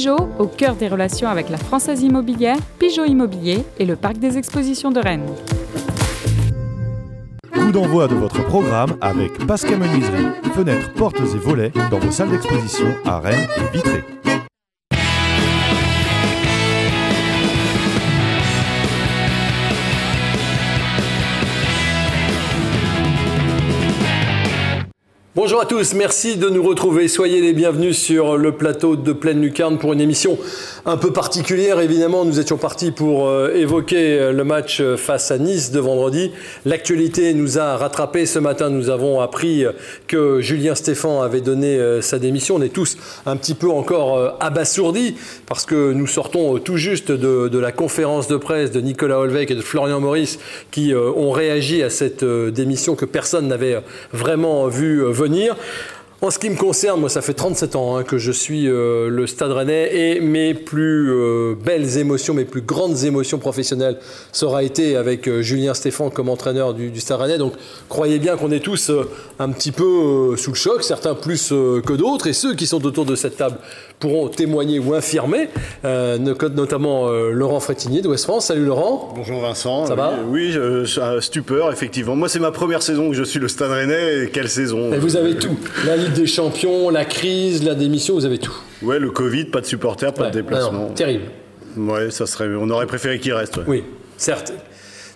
Pigeot, au cœur des relations avec la Française Immobilière, Pigeot Immobilier et le Parc des Expositions de Rennes. Coup d'envoi de votre programme avec Pascal Menuiserie, fenêtres, portes et volets dans vos salles d'exposition à Rennes et Vitré. Bonjour à tous, merci de nous retrouver. Soyez les bienvenus sur le plateau de Pleine Lucarne pour une émission un peu particulière. Évidemment, nous étions partis pour euh, évoquer euh, le match euh, face à Nice de vendredi. L'actualité nous a rattrapés. Ce matin, nous avons appris que Julien Stéphan avait donné sa démission. On est tous un petit peu encore abasourdis parce que nous sortons tout juste de, de la conférence de presse de Nicolas Holweck et de Florian Maurice qui ont réagi à cette démission que personne n'avait vraiment vu venir. En ce qui me concerne, moi, ça fait 37 ans hein, que je suis euh, le Stade Rennais et mes plus euh, belles émotions, mes plus grandes émotions professionnelles, ça aura été avec euh, Julien Stéphan comme entraîneur du, du Stade Rennais. Donc, croyez bien qu'on est tous un petit peu sous le choc, certains plus que d'autres, et ceux qui sont autour de cette table pourront témoigner ou infirmer, notamment Laurent Frétinier de West France. Salut Laurent. Bonjour Vincent. Ça va? Oui, je, stupeur, effectivement. Moi, c'est ma première saison que je suis le Stade Rennais, et quelle saison? Et vous avez tout. La des Champions, la crise, la démission, vous avez tout. Ouais, le Covid, pas de supporters, pas de déplacement. terrible. Ouais, ça serait. On aurait préféré qu'il reste. Oui, certes.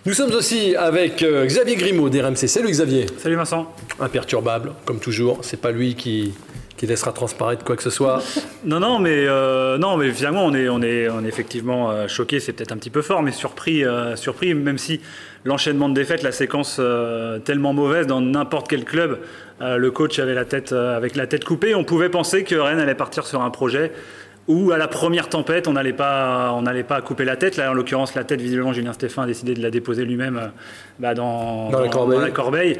Nous sommes aussi avec euh, Xavier Grimaud d'RMC. Salut Xavier. Salut Vincent. Imperturbable, comme toujours. C'est pas lui qui, qui laissera transparaître quoi que ce soit. non, non, mais euh, non, mais finalement, on est, on est, on est effectivement euh, choqué. C'est peut-être un petit peu fort, mais surpris, surpris, même si l'enchaînement de défaites, la séquence tellement mauvaise dans n'importe quel club, euh, le coach avait la tête, euh, avec la tête coupée. On pouvait penser que Rennes allait partir sur un projet où à la première tempête, on n'allait pas, on n'allait pas couper la tête. Là, en l'occurrence, la tête, visiblement, Julien Stéphane a décidé de la déposer lui-même euh, bah, dans, la corbeille.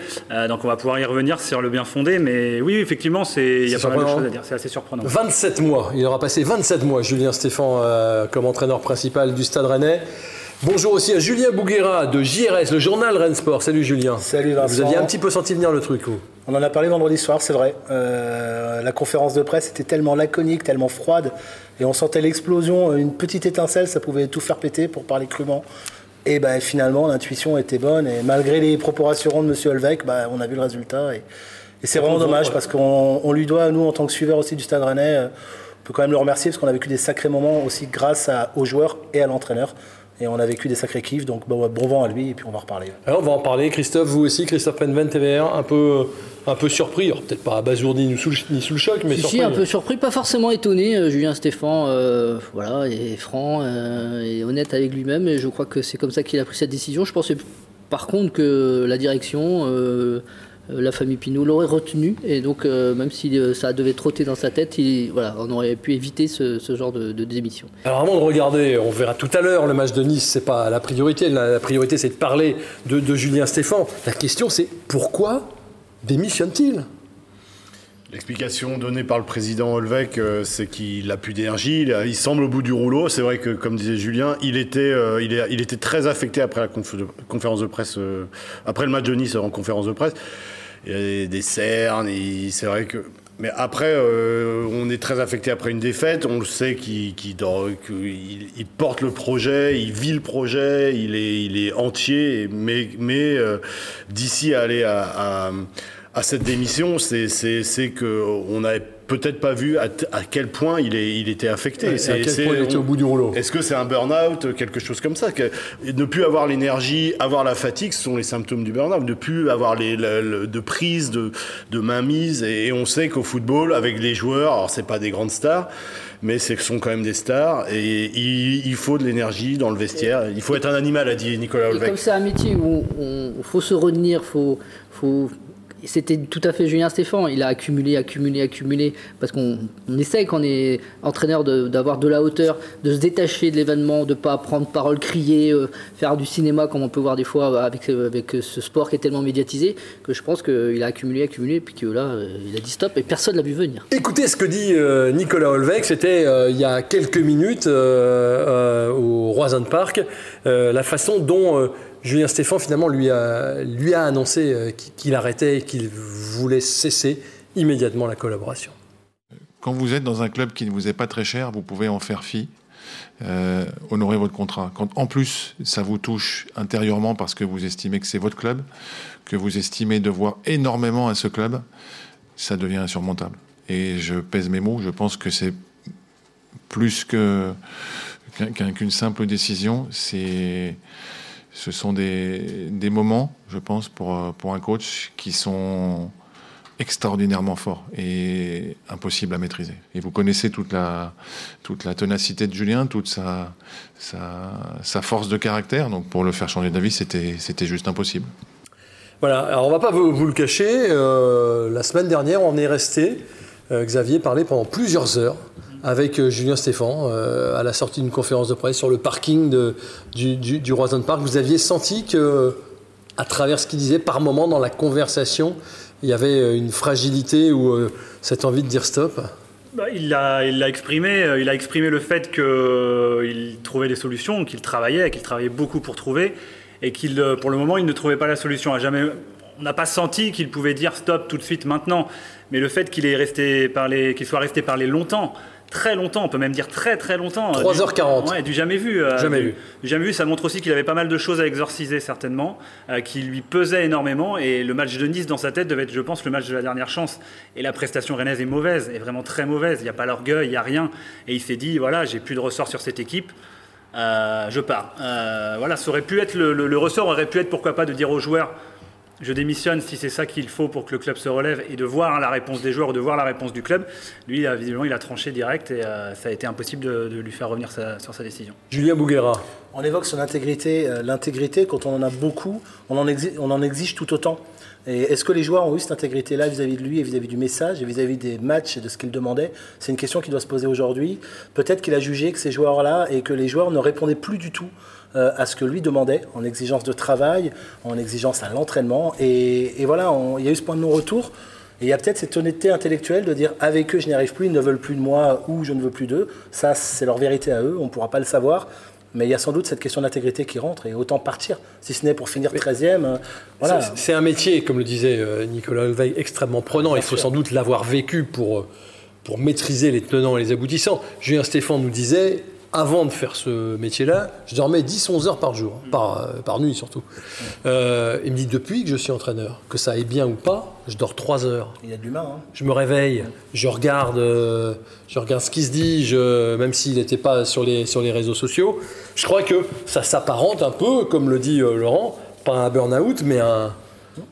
donc, on va pouvoir y revenir sur le bien fondé. Mais oui, effectivement, il y a pas mal de choses à dire. C'est assez surprenant. 27 mois. Il aura passé 27 mois, Julien Stéphane, comme entraîneur principal du Stade Rennais. Bonjour aussi à Julien Bouguera de JRS, le journal Rennes Sport. Salut Julien. Salut Vincent. Vous aviez un petit peu senti venir le truc, vous On en a parlé vendredi soir, c'est vrai. Euh, la conférence de presse était tellement laconique, tellement froide, et on sentait l'explosion, une petite étincelle, ça pouvait tout faire péter, pour parler crûment. Et ben, finalement, l'intuition était bonne, et malgré les propos rassurants de M. Olvec, ben, on a vu le résultat. Et, c'est vraiment dommage, parce qu'on lui doit, nous, en tant que suiveurs aussi du Stade Rennais, euh, on peut quand même le remercier, parce qu'on a vécu des sacrés moments aussi grâce aux joueurs et à l'entraîneur. Et on a vécu des sacrés kiffs, donc bon, vent à lui, et puis on va en reparler. Alors on va en parler, Christophe, vous aussi, Christophe Penven, TVA, un peu, un peu surpris, peut-être pas abasourdi ni sous, ni sous le choc, mais surpris. Si, un peu surpris, pas forcément étonné. Euh, Julien Stéphan, euh, voilà, est franc euh, et honnête avec lui-même, et je crois que c'est comme ça qu'il a pris cette décision. Je pense par contre que la direction euh, la famille Pinot l'aurait retenu. Et donc, euh, même si euh, ça devait trotter dans sa tête, voilà, on aurait pu éviter ce, genre de, démission. Alors, avant de regarder, on verra tout à l'heure le match de Nice, c'est pas la priorité. La, priorité, c'est de parler de, Julien Stéphan. La question, c'est pourquoi démissionne-t-il? L'explication donnée par le président Olvec, c'est qu'il a plus d'énergie, il, semble au bout du rouleau. C'est vrai que, comme disait Julien, il était, il, était très affecté après la conférence de presse, après le match de Nice en conférence de presse il y a des cernes, c'est vrai que. Mais après, euh, on est très affecté après une défaite. On le sait qu'il il porte le projet, il vit le projet, il est, entier. Mais, euh, d'ici à aller à, à, cette démission, c'est qu'on a peut-être pas vu à, quel point il, est, il était affecté. à quel point il était au bout du rouleau. Est-ce que c'est un burn-out, quelque chose comme ça que, Ne plus avoir l'énergie, avoir la fatigue, ce sont les symptômes du burn-out. Ne plus avoir les, de prise, de, de mainmise. Et, on sait qu'au football, avec les joueurs, alors c'est pas des grandes stars, mais ce sont quand même des stars et il, faut de l'énergie dans le vestiaire. Il faut être un animal, a dit Nicolas Holbeck. Comme c'est un métier où il faut se retenir, il faut, faut c'était tout à fait Julien Stéphan. Il a accumulé, accumulé, accumulé. Parce qu'on essaie, quand on est entraîneur, d'avoir de, la hauteur, de se détacher de l'événement, de ne pas prendre parole, crier, euh, faire du cinéma, comme on peut voir des fois avec, avec ce sport qui est tellement médiatisé, que je pense qu'il a accumulé, accumulé, puis que là, euh, il a dit stop et personne ne l'a vu venir. Écoutez ce que dit euh, Nicolas Holveck. C'était il y a quelques minutes au Roison Park. la façon dont Julien Stéphan, finalement, lui a, lui a annoncé euh, qu'il arrêtait et qu'il voulait cesser immédiatement la collaboration. quand vous êtes dans un club qui ne vous est pas très cher, vous pouvez en faire fi. Euh, honorer votre contrat. Quand en plus ça vous touche intérieurement parce que vous estimez que c'est votre club, que vous estimez devoir énormément à ce club, ça devient insurmontable. Et je pèse mes mots, je pense que c'est plus que qu'une simple décision. C'est, ce sont des, des, moments, je pense, pour, pour un coach qui sont extraordinairement forts et impossibles à maîtriser. Et vous connaissez toute la, toute la ténacité de Julien, toute sa, sa, force de caractère. Donc pour le faire changer d'avis, c'était, c'était juste impossible. Voilà, alors on va pas vous, vous le cacher, euh, la semaine dernière, on est resté, euh, Xavier parlait pendant plusieurs heures avec euh, Julien Stéphan euh, à la sortie d'une conférence de presse sur le parking du, du, du Roison Park. Vous aviez senti que, à travers ce qu'il disait, par moment dans la conversation, il y avait euh, une fragilité ou cette envie de dire stop? Bah, il l'a il exprimé, euh, il a exprimé le fait qu'il trouvait des solutions, qu'il travaillait, qu'il travaillait beaucoup pour trouver, et qu'il, pour le moment, il ne trouvait pas la solution. Jamais, on n'a pas senti qu'il pouvait dire stop tout de suite maintenant, mais le fait qu'il est resté parler, qu'il soit resté parler longtemps, très longtemps, on peut même dire très très longtemps. 3h40. Du, ouais, du jamais vu. Euh, jamais du, vu. Du jamais vu, ça montre aussi qu'il avait pas mal de choses à exorciser certainement, euh, qui lui pesaient énormément. Et le match de Nice dans sa tête devait être, je pense, le match de la dernière chance. Et la prestation rennaise est mauvaise, est vraiment très mauvaise. Il n'y a pas l'orgueil, il n'y a rien. Et il s'est dit, voilà, j'ai plus de ressort sur cette équipe. Euh, je pars. Euh, voilà, ça aurait pu être le, le, le ressort aurait pu être pourquoi pas de dire aux joueurs je démissionne si c'est ça qu'il faut pour que le club se relève et de voir la réponse des joueurs ou de voir la réponse du club. Lui, visiblement, il a tranché direct et euh, ça a été impossible de, de lui faire revenir sa, sur sa décision. Julien Bouguera. On évoque son intégrité. Euh, L'intégrité, quand on en a beaucoup, on en, exige, on en exige tout autant. Et est-ce que les joueurs ont eu cette intégrité-là vis-à-vis de lui et vis-à-vis du message et vis-à-vis des matchs et de ce qu'il demandait? C'est une question qui doit se poser aujourd'hui. Peut-être qu'il a jugé que ces joueurs-là et que les joueurs ne répondaient plus du tout euh, à ce que lui demandait en exigence de travail, en exigence à l'entraînement. Et, et, voilà, il y a eu ce point de non-retour. Et il y a peut-être cette honnêteté intellectuelle de dire avec eux je n'y arrive plus, ils ne veulent plus de moi ou je ne veux plus d'eux. Ça, c'est leur vérité à eux, on ne pourra pas le savoir. Mais il y a sans doute cette question d'intégrité qui rentre et autant partir, si ce n'est pour finir 13e. Euh, voilà. C'est un métier, comme le disait Nicolas Hulveil, extrêmement prenant. Bien il faut sûr. sans doute l'avoir vécu pour, pour maîtriser les tenants et les aboutissants. Julien Stéphane nous disait avant de faire ce métier-là, je dormais 10-11 heures par jour, par, euh, par nuit surtout. Euh, il me dit depuis que je suis entraîneur, que ça aille bien ou pas, je dors 3 heures. Il y a de l'humain. Hein. Je me réveille, je regarde, euh, je regarde ce qui se dit, je, même s'il n'était pas sur les, sur les réseaux sociaux. Je crois que ça s'apparente un peu, comme le dit Laurent, pas un burn-out, mais un,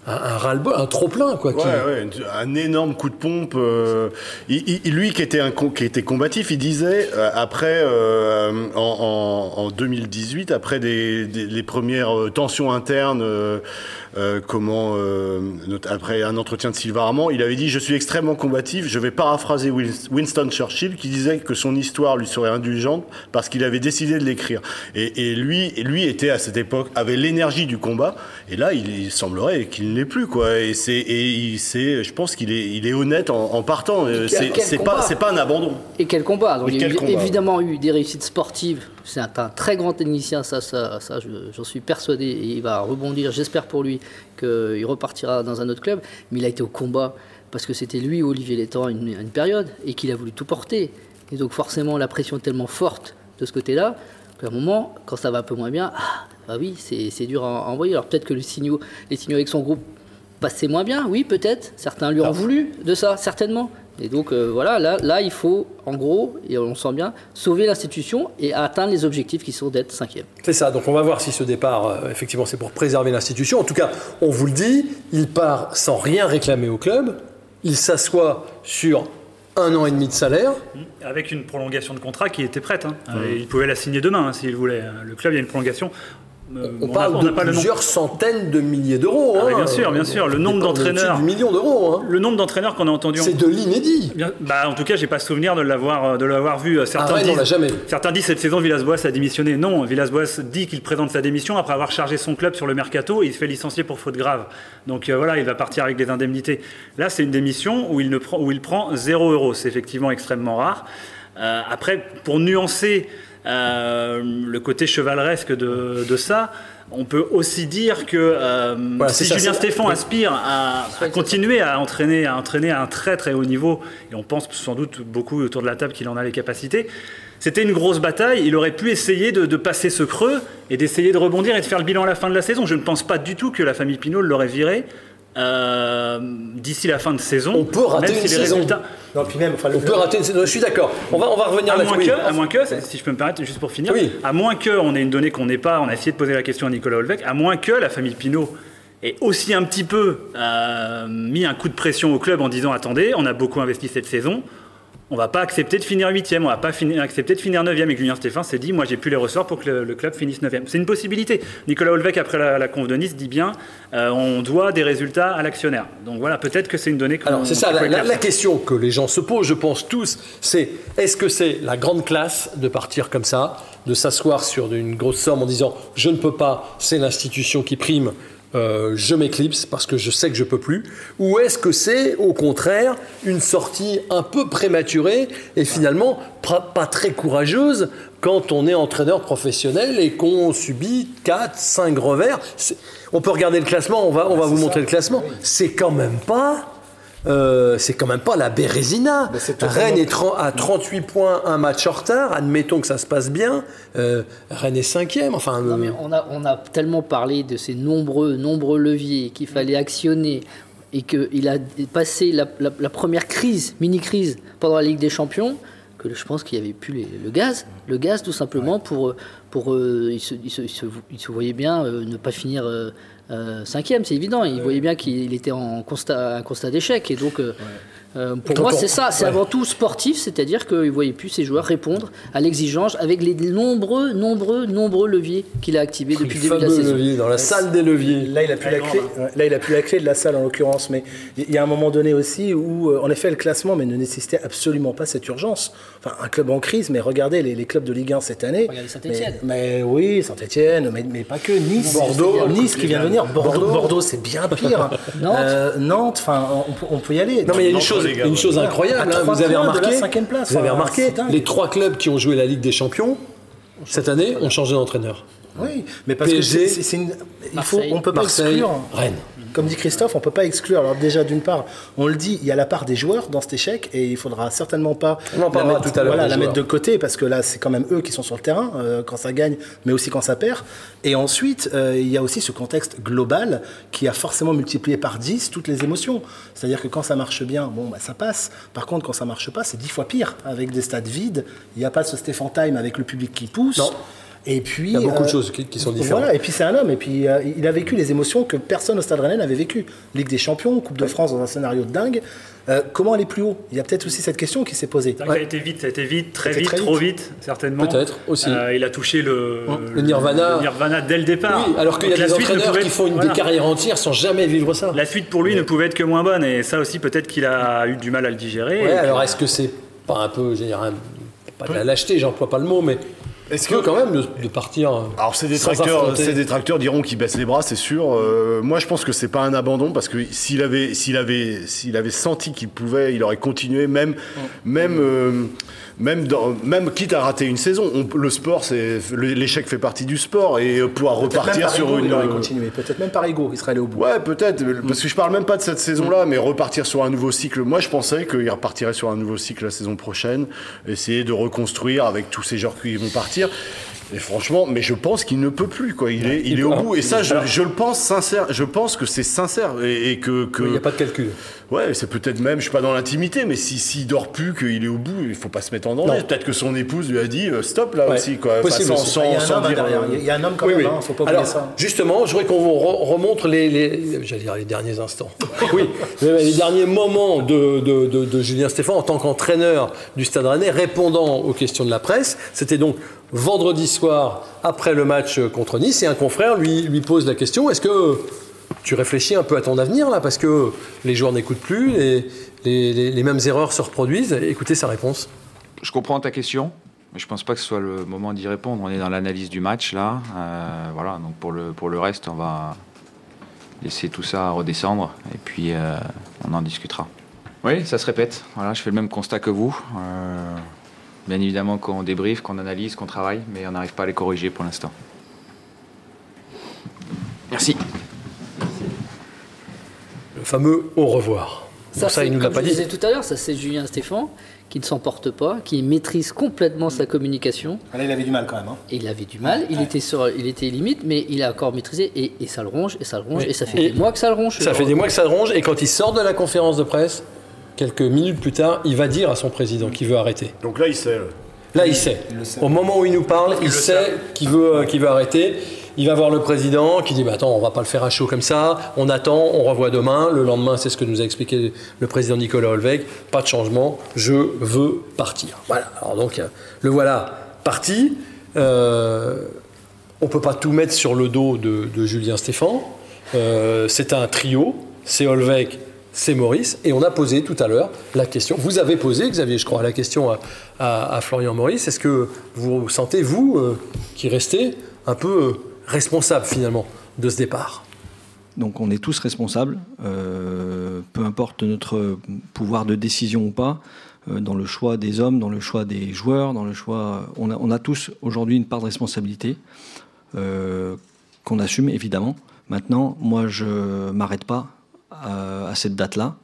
un, un ras-le-bol, un trop-plein, quoi. Ouais, qui... ouais, un énorme coup de pompe. Euh, lui, qui était, qui était combatif, il disait, euh, après, euh, en, en, en, 2018, après des, les premières tensions internes, comment, après un entretien de Sylvain Armand, il avait dit Je suis extrêmement combatif. Je vais paraphraser Winston Churchill, qui disait que son histoire lui serait indulgente parce qu'il avait décidé de l'écrire. Et, et, lui, était à cette époque, avait l'énergie du combat. Et là, il, il semblerait qu'il ne l'est plus quoi et c'est et il c'est je pense qu'il est il est honnête en, en partant c'est pas c'est pas un abandon et quel combat Donc, et il y a eu, combat. évidemment eu des réussites sportives c'est un, un, très grand technicien ça ça, ça j'en suis persuadé et il va rebondir j'espère pour lui qu'il repartira dans un autre club mais il a été au combat parce que c'était lui Olivier Létang à une, une période et qu'il a voulu tout porter et donc forcément la pression est tellement forte de ce côté là qu'à un moment quand ça va un peu moins bien ah, bah oui, c'est dur à envoyer. Alors peut-être que le signaux, les signaux avec son groupe passaient moins bien, oui, peut-être. Certains lui ont voulu de ça, certainement. Et donc euh, voilà, là, là, il faut, en gros, et on sent bien, sauver l'institution et atteindre les objectifs qui sont d'être cinquième. C'est ça, donc on va voir si ce départ, euh, effectivement, c'est pour préserver l'institution. En tout cas, on vous le dit, il part sans rien réclamer au club, il s'assoit sur un an et demi de salaire. Avec une prolongation de contrat qui était prête. Hein. Mmh. Il pouvait la signer demain hein, s'il voulait. Le club, il y a une prolongation. Euh, on, parle a, on de plusieurs centaines de milliers d'euros. Ah, hein, bien sûr, bien sûr. Le nombre d'entraîneurs. Du million d'euros. Hein. Le nombre d'entraîneurs qu'on a entendu. C'est de l'inédit. Bah, en tout cas, j'ai pas souvenir de l'avoir de l'avoir vu. Certains ah ouais, disent, on jamais vu. Certains disent cette saison Villas-Boas a démissionné. Non, Villas-Boas dit qu'il présente sa démission après avoir chargé son club sur le mercato et il se fait licencier pour faute grave. Donc euh, voilà, il va partir avec des indemnités. Là, c'est une démission où il ne prend où il prend 0 euros. C'est effectivement extrêmement rare. Euh, après, pour nuancer euh, le côté chevaleresque de, de ça on peut aussi dire que euh, Voilà, si ça, Julien Stéphan aspire à, à continuer à entraîner, à entraîner à un très très haut niveau, et on pense sans doute beaucoup autour de la table qu'il en a les capacités, c'était une grosse bataille. Il aurait pu essayer de, de passer ce creux et d'essayer de rebondir et de faire le bilan à la fin de la saison. Je ne pense pas du tout que la famille Pinot l'aurait viré euh, d'ici la fin de saison. On peut rater même une si les saison. résultats. Non, puis même, enfin, le- On peut rater une saison. Je suis d'accord. On va, on va revenir À là-dessus. moins, que, à moins que, si je peux me permettre, juste pour finir, Oui. à moins que, on ait une donnée qu'on n'ait pas, on a essayé de poser la question à Nicolas Olvec, à moins que la famille Pinot ait aussi un petit peu euh, mis un coup de pression au club en disant attendez, on a beaucoup investi cette saison, on va pas accepter de finir huitième, on va pas finir- accepter de finir neuvième. Et que Julien Stéphane s'est dit moi j'ai plus les ressorts pour que le, le club finisse neuvième. C'est une possibilité. Nicolas Olvec après la, la conf de Nice dit bien euh, on doit des résultats à l'actionnaire. Donc voilà, peut-être que c'est une donnée Alors c'est ça, la, la question que les gens se posent, je pense tous, c'est est-ce que c'est la grande classe de partir comme ça, de s'asseoir sur une grosse somme en disant je ne peux pas, c'est l'institution qui prime, euh, je m'éclipse parce que je sais que je peux plus, ou est-ce que c'est au contraire une sortie un peu prématurée et finalement pas très courageuse quand on est entraîneur professionnel et qu'on subit 4, 5 revers? On peut regarder le classement, on va, on va vous montrer le classement. C'est quand même pas euh, c'est quand même pas la Bérésina. Rennes est à 38 points, un match en retard. Admettons que ça se passe bien. Euh, Rennes est cinquième. Enfin, Non, euh, mais on a, on a tellement parlé de ces nombreux, nombreux leviers qu'il fallait actionner et qu'il a passé la, la- la première crise, mini-crise, pendant la Ligue des Champions, que je pense qu'il n'y avait plus les- le gaz. Le gaz, tout simplement, pour. pour euh, il, se, il se- il se- il se voyait bien euh, ne pas finir euh, euh, cinquième, c'est évident. Il voyait bien qu'il était en constat, un constat d'échec. Et donc. euh, euh, pour moi, on- c'est ça, c'est ouais. avant tout sportif, c'est-à-dire qu'il ne voyait plus ses joueurs répondre à l'exigence avec les nombreux, nombreux, nombreux leviers qu'il a activés depuis le début de la saison. levier dans la salle des leviers. Là, il a plus la clé. ouais, Là, il a plus la clé de la salle en l'occurrence. Mais il y a un moment donné aussi où, en effet, le classement, mais ne nécessitait absolument pas cette urgence. Enfin, un club en crise, mais regardez les, les clubs de Ligue 1 cette année. Regardez Saint-Étienne. Mais, mais oui, Saint-Etienne, mais, mais pas que. Nice, Bordeaux. Nice qui vient de venir. Bordeaux, Bordeaux, c'est bien pire. Nantes. Euh, Nantes, enfin, on, peut- on peut y aller. Non mais il y a une chose, les gars, une ouais. chose incroyable. Hein, vous avez remarqué, place, vous avez enfin, remarqué, les trois clubs qui ont joué la Ligue des Champions cette année ont changé d'entraîneur. Oui, mais parce PSG, que c'est- une. Il faut, on peut pas Marseille, exclure. Rennes. Comme dit Christophe, on peut pas exclure. Alors déjà, d'une part, on le dit, il y a la part des joueurs dans cet échec et il faudra certainement pas la, mettre, tout à l'heure, voilà, des la mettre de côté parce que là, c'est quand même eux qui sont sur le terrain euh, quand ça gagne, mais aussi quand ça perd. Et ensuite, euh, il y a aussi ce contexte global qui a forcément multiplié par 10 toutes les émotions. C'est-à-dire que quand ça marche bien, bon, bah, ça passe. Par contre, quand ça marche pas, c'est 10 fois pire. Avec des stades vides, il n'y a pas ce Stéphane Time avec le public qui pousse. Non. Et puis, Il y a beaucoup de euh, choses qui- qui sont différentes. Voilà, et puis c'est un homme, et puis euh, il a vécu les émotions que personne au Stade Rennais n'avait vécues. Ligue des Champions, Coupe de France dans un scénario de dingue. Euh, comment aller plus haut? Il y a peut-être aussi cette question qui s'est posée. Ça a été vite, ça a été vite, très vite, très trop vite. vite, certainement. Peut-être, aussi. Euh, il a touché le, Le Nirvana. le Nirvana dès le départ. Oui, alors qu'il y a des suite ne entraîneurs pouvait qui font une, voilà. des carrières entières sans jamais vivre ça. La suite pour lui ne pouvait être que moins bonne, et ça aussi peut-être qu'il a eu du mal à le digérer. Ouais, alors est-ce que c'est pas un peu, je veux dire, un- pas de la lâcheté, j'emploie pas le mot, mais est-ce que quand même de, de partir euh, Alors ces détracteurs, ces détracteurs diront qu'il baisse les bras, c'est sûr. Euh, moi, je pense que c'est pas un abandon parce que s'il avait, s'il avait, s'il avait senti qu'il pouvait, il aurait continué, même, même, euh, même, dans- même quitte à rater une saison. On- le sport, c'est l'échec fait partie du sport et euh, pouvoir repartir par sur ego, une. euh. Peut-être même par ego, il serait allé au bout. Ouais, peut-être, parce que je parle même pas de cette saison-là, mais repartir sur un nouveau cycle. Moi, je pensais qu'il repartirait sur un nouveau cycle la saison prochaine, essayer de reconstruire avec tous ces joueurs qui vont partir. Et franchement, mais je pense qu'il ne peut plus, quoi. Il est, il est au bout. Et ça, je, je le pense sincère. Je pense que c'est sincère et, et que, que- Il n'y a pas de calcul. ouais, c'est peut-être même, je suis pas dans l'intimité, mais si s'il dort plus, qu'il est au bout, il faut pas se mettre en danger. Peut-être que son épouse lui a dit euh, stop là Ouais. aussi, quoi. Possible sans, aussi. sans- il y a un sans homme dire, derrière. Il y a un homme quand Oui, même, oui. hein, faut pas oublier Alors, ça. justement, je voudrais qu'on vous re- remontre les, les- j'allais dire les derniers instants. Oui, mais les derniers moments de, de- de- de Julien Stéphane en tant qu'entraîneur du Stade Rennais, répondant aux questions de la presse. C'était donc vendredi soir après le match contre Nice, et un confrère lui, lui pose la question est-ce que tu réfléchis un peu à ton avenir là, parce que les joueurs n'écoutent plus, les, les- les- les mêmes erreurs se reproduisent Écoutez sa réponse. Je comprends ta question, mais je pense pas que ce soit le moment d'y répondre. On est dans l'analyse du match là. Euh, voilà, donc pour le, pour le reste, on va laisser tout ça redescendre et puis euh, on en discutera. Oui, ça se répète. Voilà, je fais le même constat que vous. Euh, bien évidemment qu'on débriefe, qu'on analyse, qu'on travaille, mais on n'arrive pas à les corriger pour l'instant. Merci. Le fameux au revoir. Ça, ça, il nous l'a pas je dit. disais tout à l'heure, ça c'est Julien Stéphan qui ne s'emporte pas, qui maîtrise complètement sa communication. Là, il avait du mal quand même. hein. Et il avait du mal, il, était sur, il était limite, mais il a encore maîtrisé et, et ça le ronge, et ça le ronge, Oui. et ça fait Et des mois que ça le ronge. Ça fait des mois que ça le ronge, et quand il sort de la conférence de presse, quelques minutes plus tard, il va dire à son président qu'il veut arrêter. Donc là, il sait. là. Là, il sait. Au moment où il nous parle, il, sait qu'il veut, euh, qu'il veut arrêter. Il va voir le président qui dit bah, Attends, on va pas le faire à chaud comme ça. On attend, on revoit demain. Le lendemain, c'est ce que nous a expliqué le président Nicolas Holweg. Pas de changement, je veux partir. Voilà. Alors donc, euh, le voilà parti. Euh, on peut pas tout mettre sur le dos de, de Julien Stéphan. Euh, c'est un trio. C'est Holweg, c'est Maurice. Et on a posé tout à l'heure la question. Vous avez posé, Xavier, je crois, la question à, Florian Maurice. Est-ce que vous sentez, vous, euh, qui restez un peu euh, responsable finalement de ce départ? Donc on est tous responsables, euh, peu importe notre pouvoir de décision ou pas, dans le choix des hommes, dans le choix des joueurs, dans le choix. On a, tous aujourd'hui une part de responsabilité qu'on assume évidemment. Maintenant, moi je m'arrête pas à, à cette date-là.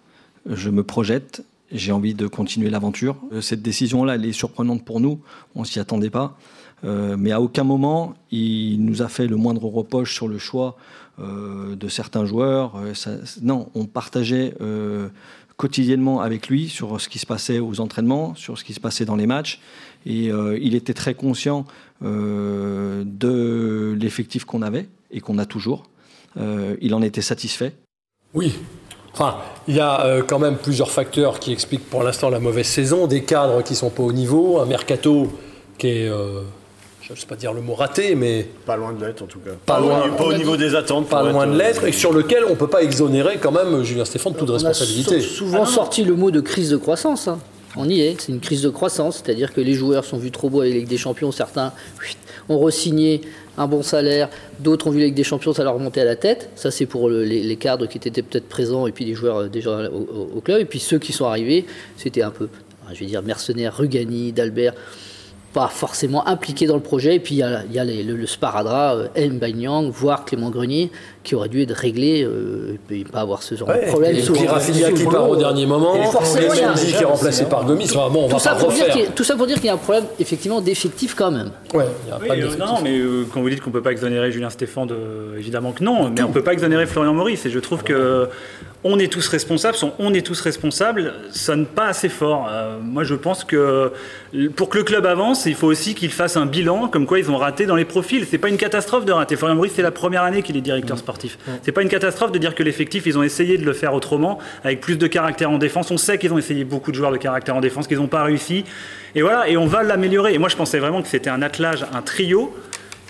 Je me projette. J'ai envie de continuer l'aventure. Euh, Cette décision-là, elle est surprenante pour nous. On s'y attendait pas. Euh, mais à aucun moment, il nous a fait le moindre reproche sur le choix euh, de certains joueurs. Euh, non, on partageait euh, quotidiennement avec lui sur ce qui se passait aux entraînements, sur ce qui se passait dans les matchs. Et euh, il était très conscient euh, de l'effectif qu'on avait et qu'on a toujours. Euh, il en était satisfait. Oui. Enfin, il y a euh, quand même plusieurs facteurs qui expliquent pour l'instant la mauvaise saison, des cadres qui sont pas au niveau, un mercato qui est, euh, je ne sais pas dire le mot raté, mais Pas loin de l'être en tout cas. Pas loin. Pas au niveau des attentes. pas loin être, de euh, l'être, et sur lequel on ne peut pas exonérer quand même Julien Stéphane de toute On a responsabilité. sou- souvent sorti le mot de crise de croissance. hein. On y est, c'est une crise de croissance, c'est-à-dire que les joueurs sont vus trop beaux avec la Ligue des Champions, certains ont re-signé un bon salaire, d'autres ont vu Ligue des Champions, ça leur remontait à la tête. Ça, c'est pour le- les, cadres qui étaient peut-être présents et puis les joueurs euh, déjà au- au club. Et puis ceux qui sont arrivés, c'était un peu, je vais dire, mercenaires, Rugani, d'Albert, pas forcément impliqués dans le projet. Et puis il y a, il y a les- le, le sparadrap, euh, M. Banyang, voire Clément Grenier, qui aurait dû être réglé euh, et pas avoir ce genre Ouais, de problème. et sous qui le part au boulot. dernier moment, Et forcément, et il y a- Mendy qui est remplacé par Gomis. Enfin, bon, on va tout ça, pas pour dire qu'il y a- tout ça pour dire qu'il y a un problème effectivement d'effectif quand même. Ouais, il y a Oui, pas de euh, non, mais euh, quand vous dites qu'on peut pas exonérer Julien Stéphan, de, évidemment que non, mais on peut pas exonérer Florian Maurice. Et je trouve que on est tous responsables. Son on est tous responsables sonne pas assez fort. Euh, moi, je pense que pour que le club avance, il faut aussi qu'il fasse un bilan, comme quoi ils ont raté dans les profils. C'est pas une catastrophe de rater. Florian Maurice, c'est la première année qu'il est directeur sportif. C'est pas une catastrophe de dire que l'effectif, ils ont essayé de le faire autrement, avec plus de caractère en défense. On sait qu'ils ont essayé beaucoup de joueurs de caractère en défense, qu'ils n'ont pas réussi. Et voilà, et on va l'améliorer. Et moi, je pensais vraiment que c'était un attelage, un trio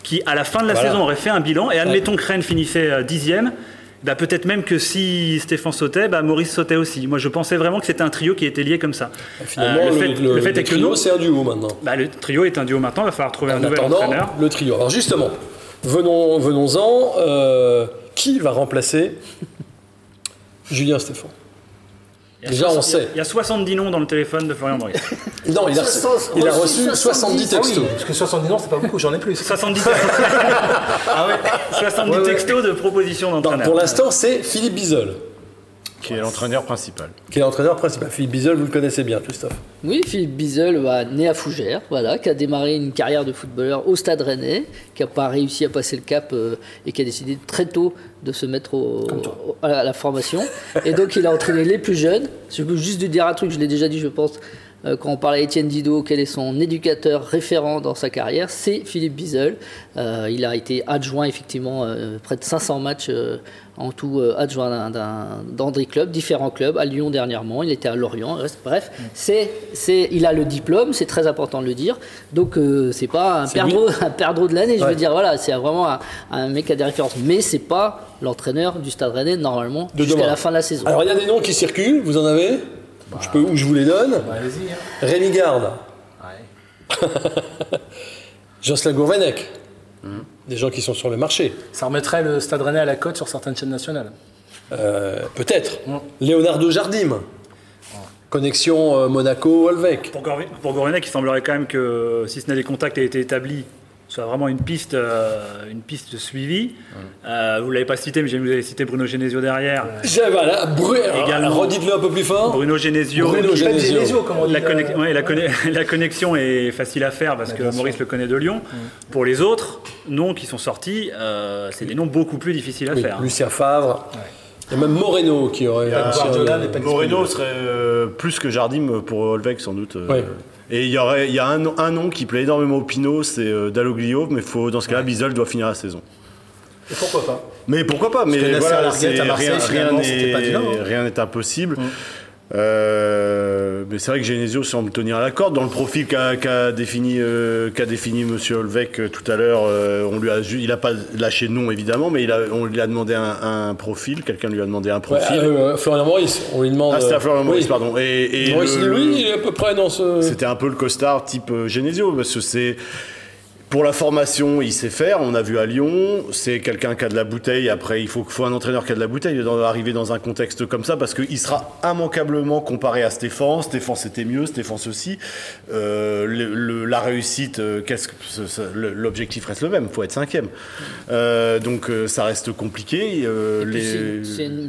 qui, à la fin de la Voilà. saison, aurait fait un bilan. Et admettons que Rennes finissait euh, dixième. Bah, peut-être même que si Stéphane sautait, bah, Maurice sautait aussi. Moi, je pensais vraiment que c'était un trio qui était lié comme ça. Finalement, Euh, le, fait, le- le fait le est que trio, c'est un duo maintenant. Bah, le trio est un duo maintenant. Il va falloir trouver un nouvel entraîneur. le trio. Alors justement, venons, venons-en. euh, qui va remplacer Julien Stéphane? Déjà, on 60 sait. Il y a 70 noms dans le téléphone de Florian Maurice. Non, il a, reçu- il a reçu 70 textos. Parce que 70 ans, c'est pas beaucoup, j'en ai plus. 70, 70 textos de propositions d'entraîneur. pour l'instant, c'est Philippe Bizel, Qui est l'entraîneur principal. qui est l'entraîneur principal. Philippe Bizel, vous le connaissez bien, Christophe. Oui, Philippe Bizel, bah, né à Fougères, voilà, qui a démarré une carrière de footballeur au Stade Rennais, qui n'a pas réussi à passer le cap euh, et qui a décidé très tôt de se mettre au- au- à, la, à la formation. Et donc, il a entraîné les plus jeunes. Je peux juste lui dire un truc, je l'ai déjà dit, je pense, quand on parle à Étienne Didot, quel est son éducateur référent dans sa carrière, c'est Philippe Bizel. Euh, il a été adjoint, effectivement, euh, près de 500 matchs euh, en tout, euh, adjoint d'un- d'un- d'André Club, différents clubs, à Lyon dernièrement, il était à Lorient, bref, c'est, c'est, il a le diplôme, c'est très important de le dire, donc euh, c'est pas un perdreau, un perdreau de l'année, je veux dire, voilà, c'est vraiment un, un mec qui a des références, mais c'est pas l'entraîneur du Stade Rennais, normalement, De jusqu'à demain. la fin de la saison. Alors, il y a des noms qui circulent, vous en avez? Je peux, Ou je vous les donne. Allez-y. hein. Rémi Garde, Jocelyn Gourvenec. Des gens qui sont sur le marché. Ça remettrait le Stade Rennais à la cote sur certaines chaînes nationales. Euh, Peut-être. Leonardo Jardim. Connexion euh, Gorvi- pour Gourvenec, il semblerait quand même que, si ce n'est les contacts aient été établis, soit vraiment une piste, euh, une piste suivie. Euh, vous l'avez pas cité, mais vous avez cité Bruno Genesio derrière. Voilà, Bru- Également. redites-le un peu plus fort. Bruno Genesio. Bruno Genesio. Genesio, comme on dit, La, connex- euh, ouais, la, conne- la connexion est facile à faire parce que bien Maurice sûr. le connaît de Lyon. Pour les autres noms qui sont sortis, euh, c'est des noms beaucoup plus difficiles à Oui, faire. Lucien Favre. Il y a même Moreno qui aurait. Guardiola n'est pas Moreno serait euh, plus que Jardim pour Olvec sans doute. euh. Ouais. Et il y aurait, il y a un, nom- un nom qui plaît énormément au Pinot, c'est euh, Dalloglio, mais faut, dans ce cas-là, Bizel doit finir la saison. Et pourquoi pas? Mais pourquoi pas Mais voilà, à Marseille, rien, n'est- hein. rien n'est impossible. Euh, mais c'est vrai que Genesio semble tenir à la corde dans le profil qu'a qu'a défini, euh, qu'a défini Monsieur Olvec euh, tout à l'heure. euh, on lui a, il n'a pas lâché de nom évidemment, mais il a, on lui a demandé un, un profil. Quelqu'un lui a demandé un Ouais, profil. euh, Florian Maurice, on lui demande. ah, c'était Florian Maurice, oui. pardon. Et, et Maurice le- le- il est à peu près dans ce. c'était un peu le costard type Genesio, parce que c'est. Pour la formation, il sait faire. On a vu à Lyon, c'est quelqu'un qui a de la bouteille. Après, il faut, faut un entraîneur qui a de la bouteille dans, arriver dans un contexte comme ça, parce qu'il sera immanquablement comparé à Stéphane. Stéphane, c'était mieux, Stéphane aussi. Euh, le- le- la réussite, euh, qu'est-ce que l'objectif reste le même. Il faut être cinquième. Euh, donc, euh, ça reste compliqué. Euh,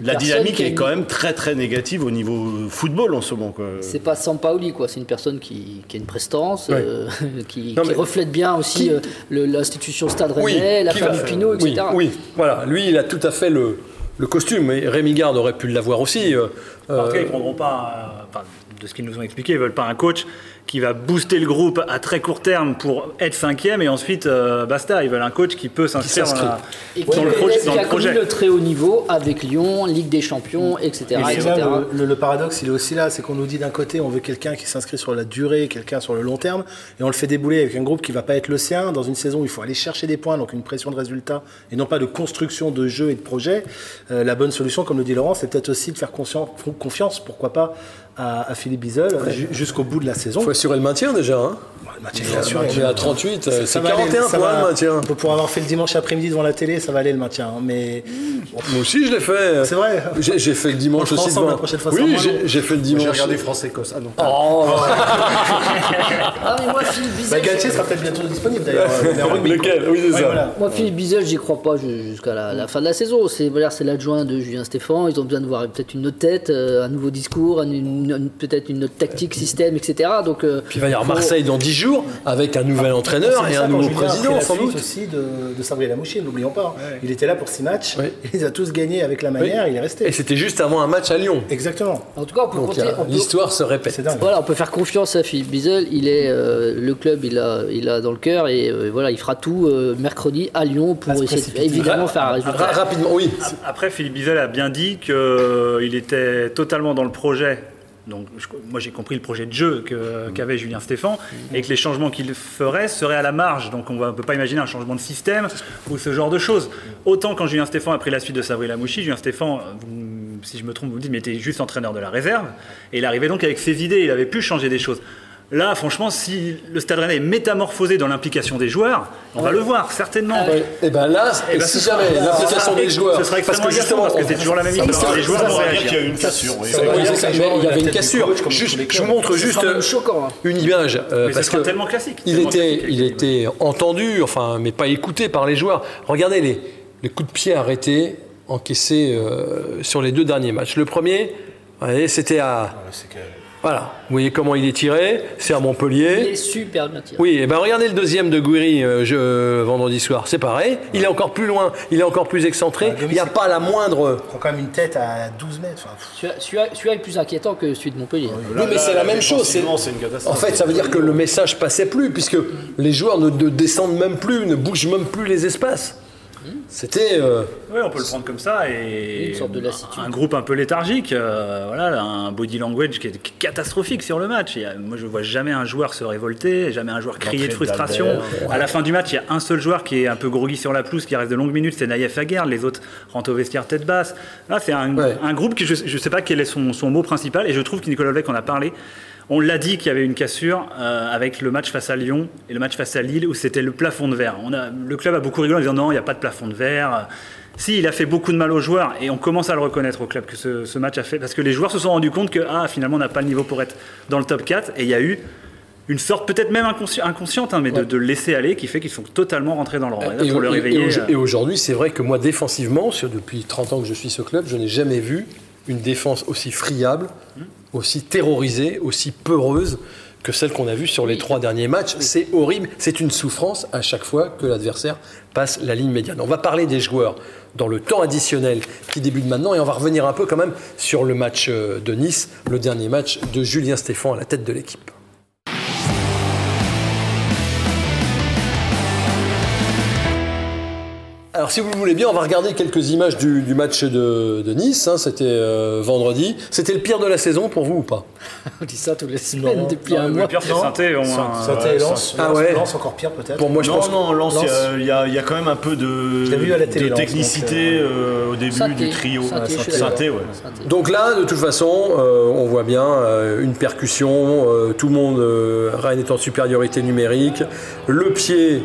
la dynamique est une- quand même très très négative au niveau football en ce moment. Quoi. C'est pas Sampaoli, quoi. C'est une personne qui, qui a une prestance, Ouais. euh, qui, Non, qui mais- reflète bien aussi Qui- euh, l'institution Stade Rennais, la qui va- famille Pinot, oui, etc. Oui, voilà, lui, il a tout à fait le, le costume. Et Rémi Garde aurait pu l'avoir aussi. euh, En tout cas, euh, ils prendront pas, euh, enfin, de ce qu'ils nous ont expliqué, ils veulent pas un coach qui va booster le groupe à très court terme pour être cinquième et ensuite euh, basta. Ils veulent un coach qui peut s'inscrire dans, la- Et dans le, projet- dans qui le projet. le très haut niveau avec Lyon, Ligue des Champions, etc. Et le, le- le paradoxe, il est aussi là, c'est qu'on nous dit d'un côté, on veut quelqu'un qui s'inscrit sur la durée, quelqu'un sur le long terme, et on le fait débouler avec un groupe qui va pas être le sien, dans une saison où il faut aller chercher des points, donc une pression de résultat, et non pas de construction de jeu et de projet. Euh, la bonne solution, comme le dit Laurent, c'est peut-être aussi de faire confiance, pourquoi pas, à, à Philippe Bizel ju- jusqu'au bout de la saison. faut assurer le maintien déjà. Hein. Le maintien, bien sûr, On est à 38, euh, c'est va aller, 41 ça points va. le maintien. Pour, pour avoir fait le dimanche après-midi devant la télé, ça va aller le maintien. hein, Mais Moi aussi, je l'ai fait. C'est vrai J'ai j'ai fait le dimanche aussi. devant- la prochaine fois, Oui, j'ai- j'ai fait le J'ai dimanche. regardé France-Écosse. Ah non. Oh, Ah, mais moi, Philippe bah, Bizel, Galtier sera peut-être bientôt disponible d'ailleurs. euh, lequel Oui, c'est Ouais, ça. voilà. moi, Philippe Bizel, j'y crois pas ju- jusqu'à la, la fin de la saison. C'est voilà, c'est l'adjoint de Julien Stéphan. Ils ont besoin de voir peut-être une autre tête, euh, un nouveau discours, un- une- une- peut-être une autre tactique, système, etc. Donc, euh, Puis il va y avoir Marseille dans 10 jours avec un nouvel entraîneur C'est et un nouveau président sans doute. aussi de, Mouchier, n'oublions pas. hein. Il était là pour 6 matchs, il les a tous gagnés avec la manière, il est resté. Et c'était juste avant un match à Lyon. Exactement. En tout cas, l'histoire se répète. Voilà, on peut faire confiance à Philippe Bizel. Il est euh, le club, il a, il a dans le cœur et euh, voilà, il fera tout euh, mercredi à Lyon pour essayer de- évidemment faire un résultat. Ra- rapidement, oui. Après, Philippe Bizel a bien dit qu'il était totalement dans le projet. Donc, je- moi, j'ai compris le projet de jeu que- qu'avait Julien Stéphan et que les changements qu'il ferait seraient à la marge. Donc, on ne peut pas imaginer un changement de système ou ce genre de choses. Autant quand Julien Stéphan a pris la suite de Sabri Lamouchi, Julien Stéphan, vous- si je me trompe, vous me dites, mais était juste entraîneur de la réserve. Et il arrivait donc avec ses idées, il avait pu changer des choses. Là, franchement, si le Stade Rennais est métamorphosé dans l'implication des joueurs, on va le voir, certainement. Et ben là, Eh et ben, si jamais l'implication des joueurs, ce sera parce extrêmement que justement, parce que c'est toujours la même histoire. Les joueurs vont réagir. Il y a eu une cassure. il y avait une cassure. je vous montre juste hein. une image euh, parce ce que tellement classique. il était, classique. il était entendu, enfin, mais pas écouté par les joueurs. Regardez les, les coups de pied arrêtés encaissés euh, sur les deux derniers matchs. Le premier, c'était à, voilà, vous voyez comment il est tiré, c'est à Il Montpellier. est super bien tiré. Oui, et ben regardez le deuxième de Guiri euh, je- euh, vendredi soir, c'est pareil. Il est encore plus loin, il est encore plus excentré. Il n'y a pas la moindre. Il prend quand même une tête à 12 mètres. enfin. Celui-là- est plus inquiétant que celui de Montpellier. Oui, mais c'est la même chose. c'est- défensivement, c'est une catastrophe. En fait, ça veut dire que le message passait plus, puisque les joueurs ne, ne descendent même plus, ne bougent même plus les espaces. C'était. euh, Oui, on peut le prendre comme ça et Une sorte de lassitude. un groupe un peu léthargique, euh, voilà, un body language qui est catastrophique sur le match. A- moi, je vois jamais un joueur se révolter, jamais un joueur crier de frustration. À la fin du match, il y a un seul joueur qui est un peu groggy sur la pelouse, qui reste de longues minutes, c'est Naïef Aguerre. Les autres rentrent au vestiaire tête basse. Là, c'est un, Ouais. un groupe qui je ne sais pas quel est son, son mot principal et je trouve que Nicolas Olvec en a parlé. On l'a dit qu'il y avait une cassure euh, avec le match face à Lyon et le match face à Lille où c'était le plafond de verre. On a, le club a beaucoup rigolé en disant non, il n'y a pas de plafond de verre. Si, il a fait beaucoup de mal aux joueurs et on commence à le reconnaître au club que ce, ce match a fait parce que les joueurs se sont rendus compte que ah, finalement on n'a pas le niveau pour être dans le top 4 et il y a eu une sorte peut-être même inconsci- inconsciente, hein, mais de, laisser aller, qui fait qu'ils sont totalement rentrés dans leur. Et, pour le et- et réveiller. au- euh, et aujourd'hui, c'est vrai que moi, défensivement, sur, depuis 30 ans que je suis ce club, je n'ai jamais vu une défense aussi friable, aussi terrorisée, aussi peureuse que celle qu'on a vue sur les trois derniers matchs. C'est horrible. C'est une souffrance à chaque fois que l'adversaire passe la ligne médiane. On va parler des joueurs dans le temps additionnel qui débute maintenant et on va revenir un peu quand même sur le match euh, de Nice, le dernier match de Julien Stéphan à la tête de l'équipe. Alors, si vous le voulez bien, on va regarder quelques images du, du match de, de Nice. hein. C'était euh, vendredi. C'était le pire de la saison pour vous ou pas? On dit ça toutes les semaines Non, depuis non, un le mois. pire, c'est Sainté, euh, et Lens. Ah ouais. Lens encore pire peut-être. Pour moi, je non, pense. non, Lens, il y a- Lens. il y, a- il y a quand même un peu de, vu à la télé, de Lens, technicité donc, euh, au début Sainté, du trio. Sainté, Sainté, ouais. Sainté. Donc là, de toute façon, euh, on voit bien euh, une percussion, euh, tout le monde, euh, Rennes est en supériorité numérique, le pied,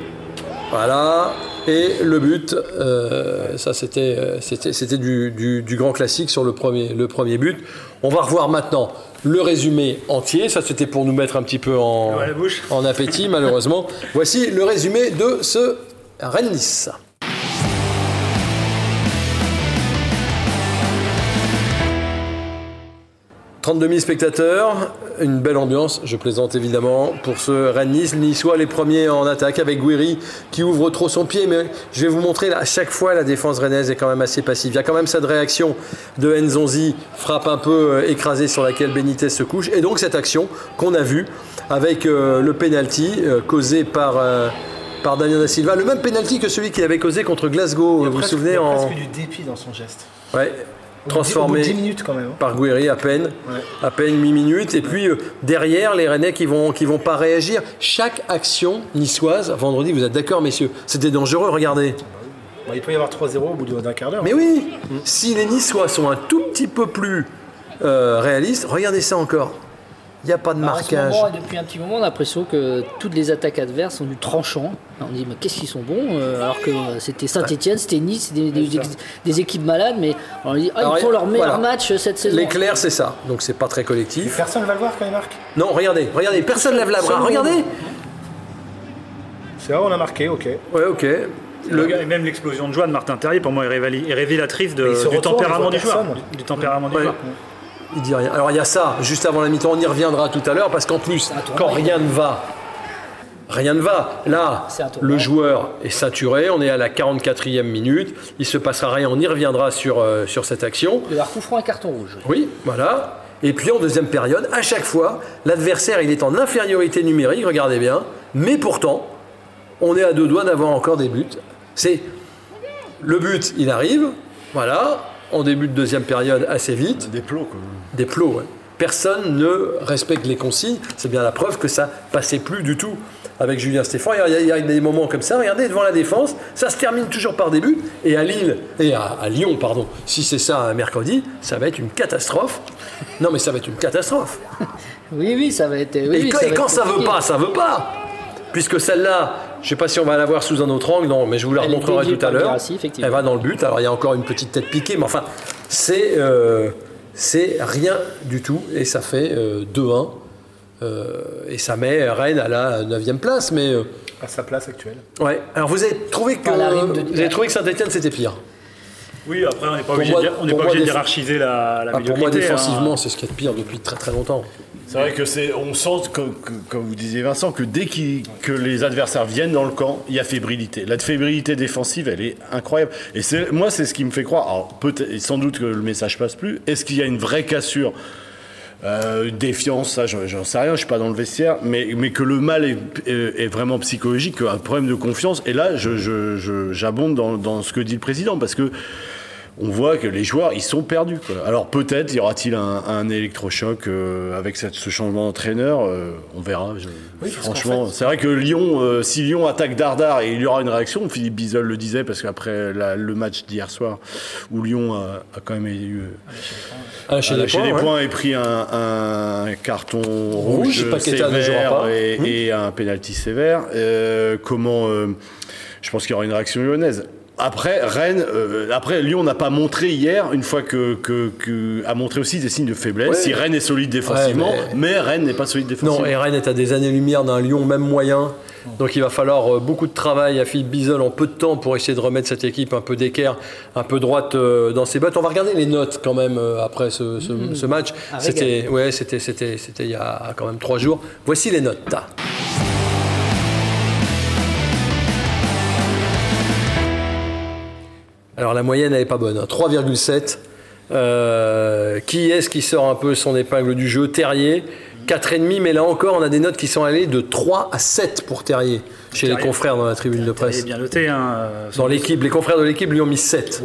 voilà, et le but, euh, ça c'était euh, c'était c'était du, du- du grand classique sur le premier, le premier but. On va revoir maintenant le résumé entier, ça c'était pour nous mettre un petit peu Ouais, en appétit malheureusement. Voici le résumé de ce Rennes-Nice. 32 000 spectateurs, une belle ambiance, je plaisante évidemment, pour ce Rennes-Nice. Niçois les premiers en attaque avec Guiri qui ouvre trop son pied, mais je vais vous montrer, à chaque fois la défense rennaise est quand même assez passive. Il y a quand même cette réaction de Nzonzi, frappe un peu euh, écrasée sur laquelle Benitez se couche, et donc cette action qu'on a vue avec euh, le penalty euh, causé par... euh, par Daniel Da Silva, le même penalty que celui qu'il avait causé contre Glasgow, vous vous souvenez il y a en presque du dépit dans son geste. ouais, Transformé de 10 minutes quand même. hein. par Guéry à peine, Ouais. à peine 8 minutes. Et puis euh, derrière, les Rennais qui vont, qui vont pas réagir. Chaque action niçoise, vendredi, vous êtes d'accord, messieurs C'était dangereux, regardez. Bon, il peut y avoir 3-0 au bout d'un quart d'heure. Mais oui, si les Niçois sont un tout petit peu plus euh, réalistes, regardez ça encore. Il n'y a pas de Alors, marquage. moment, depuis un petit moment, on a l'impression que toutes les attaques adverses sont du tranchant. On dit, mais qu'est-ce qu'ils sont bons euh, Alors que c'était Saint-Etienne, c'était Nice, des, des- des- des équipes malades, mais on dit, ah, Alors, ils font leur meilleur voilà. match cette saison. L'éclair, c'est ça. Donc c'est pas très collectif. Personne ne va le voir quand il marque. Non, regardez, regardez, personne lève la bras. Regardez. C'est vrai, on a marqué, ok. Ouais, ok. Le- Et même l'explosion de joie de Martin Terrier, pour moi, est, révélatrice de- du retourne, tempérament du joueur. Du, du tempérament du Ouais. joueur. Il dit rien. Alors il y a ça, juste avant la mi-temps, on y reviendra tout à l'heure, parce qu'en plus, quand rien ne va, rien ne va. Là, le joueur est ceinturé, on est à la 44e minute, il se passera rien, on y reviendra sur, euh, sur cette action. Il y avoir coup franc et carton rouge. Oui, voilà. Et puis en deuxième période, à chaque fois, l'adversaire il est en infériorité numérique, regardez bien, mais pourtant, on est à deux doigts d'avoir encore des buts. C'est le but, il arrive, voilà, en début de deuxième période assez vite. Des plots, quoi. Des plots, ouais. Personne ne respecte les consignes. C'est bien la preuve que ça passait plus du tout avec Julien Stéphane. Il y, a, il y a des moments comme ça. Regardez, devant la défense, ça se termine toujours par des buts. Et à Lille, et à, à Lyon, pardon, si c'est ça un mercredi, ça va être une catastrophe. Non, mais ça va être une catastrophe. Oui, oui, ça va être. oui, et oui, quand, ça et va quand être ça veut pas, ça veut pas. Puisque celle-là, je sais pas si on va la voir sous un autre angle, non, mais je vous la remontrerai tout à l'heure. Elle va dans le but. Alors il y a encore une petite tête piquée, mais enfin, c'est euh, c'est rien du tout. Et ça fait euh, 2-1. Euh, et ça met Rennes à la 9 place. Mais euh, À sa place actuelle. ouais. Alors vous avez trouvé que, Par la rime de- vous avez trouvé que Saint-Etienne c'était pire. Oui, après, on n'est pas obligé, moi- de, on pas hiérarchiser la, la Ah, pour moi, hein. défensivement, c'est ce qu'il y a de pire depuis très très longtemps. C'est vrai que c'est, on sent, comme, vous disiez Vincent, que dès que les adversaires viennent dans le camp, il y a fébrilité. La fébrilité défensive, elle est incroyable. Et moi, c'est ce qui me fait croire. Alors sans doute que le message passe plus. Est-ce qu'il y a une vraie cassure euh, défiance, ça j'en sais rien, je suis pas dans le vestiaire, mais, que le mal est, est- est vraiment psychologique, un problème de confiance. Et là, j'abonde dans, dans ce que dit le président, parce que on voit que les joueurs, ils sont perdus. quoi. Alors peut-être y aura-t-il un, un électrochoc euh, avec cette- ce changement d'entraîneur, euh, on verra. je- Oui, parce franchement, c'est vrai que Lyon, euh, si Lyon attaque Dardar et il y aura une réaction, Philippe Bizol le disait parce qu'après la- le match d'hier soir où Lyon a, a quand même eu Ah, chez a lâché points, des ouais. points et pris un, un carton Rouge, ne sévère pas. et, et un penalty sévère. Euh, comment euh, Je pense qu'il y aura une réaction lyonnaise. Après, Rennes, euh, après Lyon n'a pas montré hier, une fois que, que, que- a montré aussi des signes de faiblesse. Ouais. Si Rennes est solide défensivement, Ouais, mais... Rennes n'est pas solide défensivement. Non, et Rennes est à des années-lumière d'un Lyon même moyen. Donc il va falloir euh, beaucoup de travail à Philippe Bizol en peu de temps pour essayer de remettre cette équipe un peu d'équerre, un peu droite euh, dans ses bottes. On va regarder les notes quand même euh, après ce, ce- ce match. Un C'était ouais, c'était c'était c'était il y a quand même trois jours. Voici les notes. Alors la moyenne elle est pas bonne, hein. 3,7. Euh, qui est-ce qui sort un peu son épingle du jeu? Terrier, 4,5, mais là encore on a des notes qui sont allées de 3 à 7 pour Terrier, chez les Terrier. confrères dans la tribune de presse. bien noté. Hein, euh, Dans l'équipe, les confrères de l'équipe lui ont mis 7.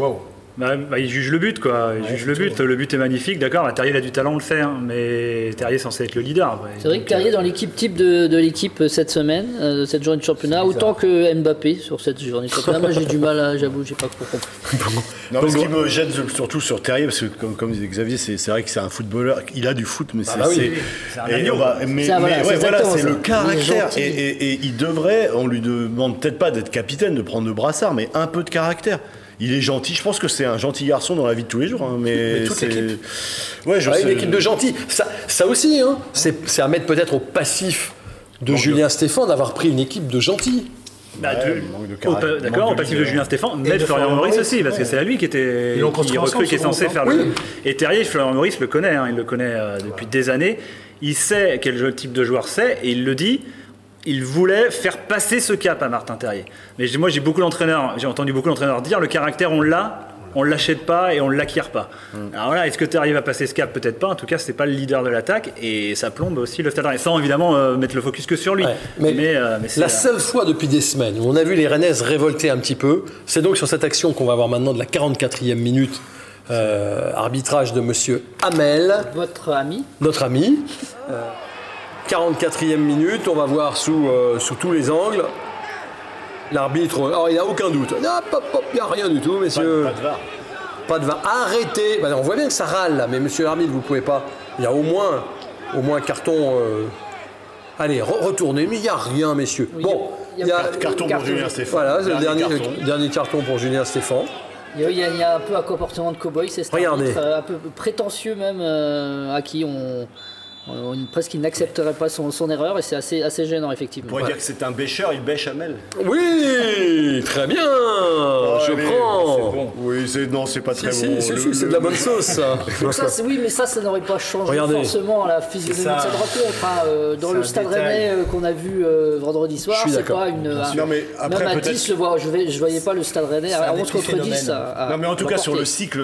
Bah, bah, il juge le but, quoi. Il juge le but. Le but est magnifique, d'accord. Bah, Terrier il a du talent, on le fait, hein, mais Terrier est censé être le leader. C'est vrai que Terrier dans l'équipe type de, de l'équipe cette semaine, euh, cette journée de championnat, autant que Mbappé sur cette journée de championnat. Moi j'ai du mal, à- j'avoue, j'ai pas trop compris. Non, mais ce qui me gêne surtout sur Terrier, parce que comme, comme disait Xavier, c'est vrai que c'est un footballeur, il a du foot, mais c'est. bah oui, c'est- mais voilà, mais voilà, c'est ça. le caractère. et il devrait, on lui demande peut-être pas d'être capitaine, de prendre le brassard, mais un peu de caractère. Il est gentil, je pense que c'est un gentil garçon dans la vie de tous les jours, hein, mais, Mais toute c'est. l'équipe. Ouais, je Ouais, sais. une équipe de gentils. Ça, ça aussi, hein, c'est c'est à mettre peut-être au passif de Julien Stéphane d'avoir pris une équipe de gentils. Bah, Ouais, D'accord, au de passif de. Julien Stéphane, mais Florian Maurice aussi, parce que c'est à lui qui était qui ensemble, qui est ce censé groupe, faire hein. le. Et Terrier, Florian Maurice le connaît, hein, il le connaît euh, depuis des années. Il sait quel type de joueur c'est, et il le dit. Il voulait faire passer ce cap à Martin Terrier. Mais moi, j'ai beaucoup d'entraîneurs, j'ai entendu beaucoup d'entraîneurs dire le caractère, on l'a, on l'achète pas et on l'acquiert pas. Alors voilà, est-ce que Terrier va passer ce cap? Peut-être pas. En tout cas, c'est pas le leader de l'attaque et ça plombe aussi le Stade Rennais. Sans évidemment euh, mettre le focus que sur lui. Ouais, mais euh, mais c'est, La euh, seule fois depuis des semaines où on a vu les Rennais se révolter un petit peu, c'est donc sur cette action qu'on va voir maintenant de la 44e minute. euh, arbitrage de Monsieur Hamel, Votre ami notre ami. Euh, 44e minute, on va voir sous, euh, sous tous les angles. L'arbitre, alors il n'a aucun doute. Hop, Il n'y a rien du tout, messieurs. Pas de VAR. Pas de VAR. Arrêtez. Bah, on voit bien que ça râle là, mais monsieur l'arbitre, vous pouvez pas. Il y a au moins, au moins un carton. euh, Allez, re- retournez. Mais il n'y a rien, messieurs. bon, il y a- y a. Carton pour Julien Stéphane. Voilà, c'est le dernier, carton. le dernier carton pour Julien Stéphane. Il y, a, il y a- a un peu un comportement de cow-boy, c'est euh, un peu prétentieux même, euh, à qui on, on- presque il n'accepterait pas son, son erreur, et c'est assez, assez gênant On effectivement. pourrait dire que c'est un bêcheur, il bêche Amel. Oui, très bien. je Allez, prends. bon. Oui, c'est non, c'est pas Si, très si, bon. si, Le- c'est de la bonne sauce, ça. Donc ça, c'est- oui, mais ça, ça n'aurait pas changé Regardez. forcément la physionomie de cette rencontre. hein. Euh, Dans le stade. Rennais euh, qu'on a vu euh, vendredi soir, c'est pas une. un- Non, mais après, même à peut-être- 10, je, vois, je, vais, je voyais pas le stade Rennais à un 11 contre 10. épiphénomène. à- à Non mais en tout cas sur le cycle,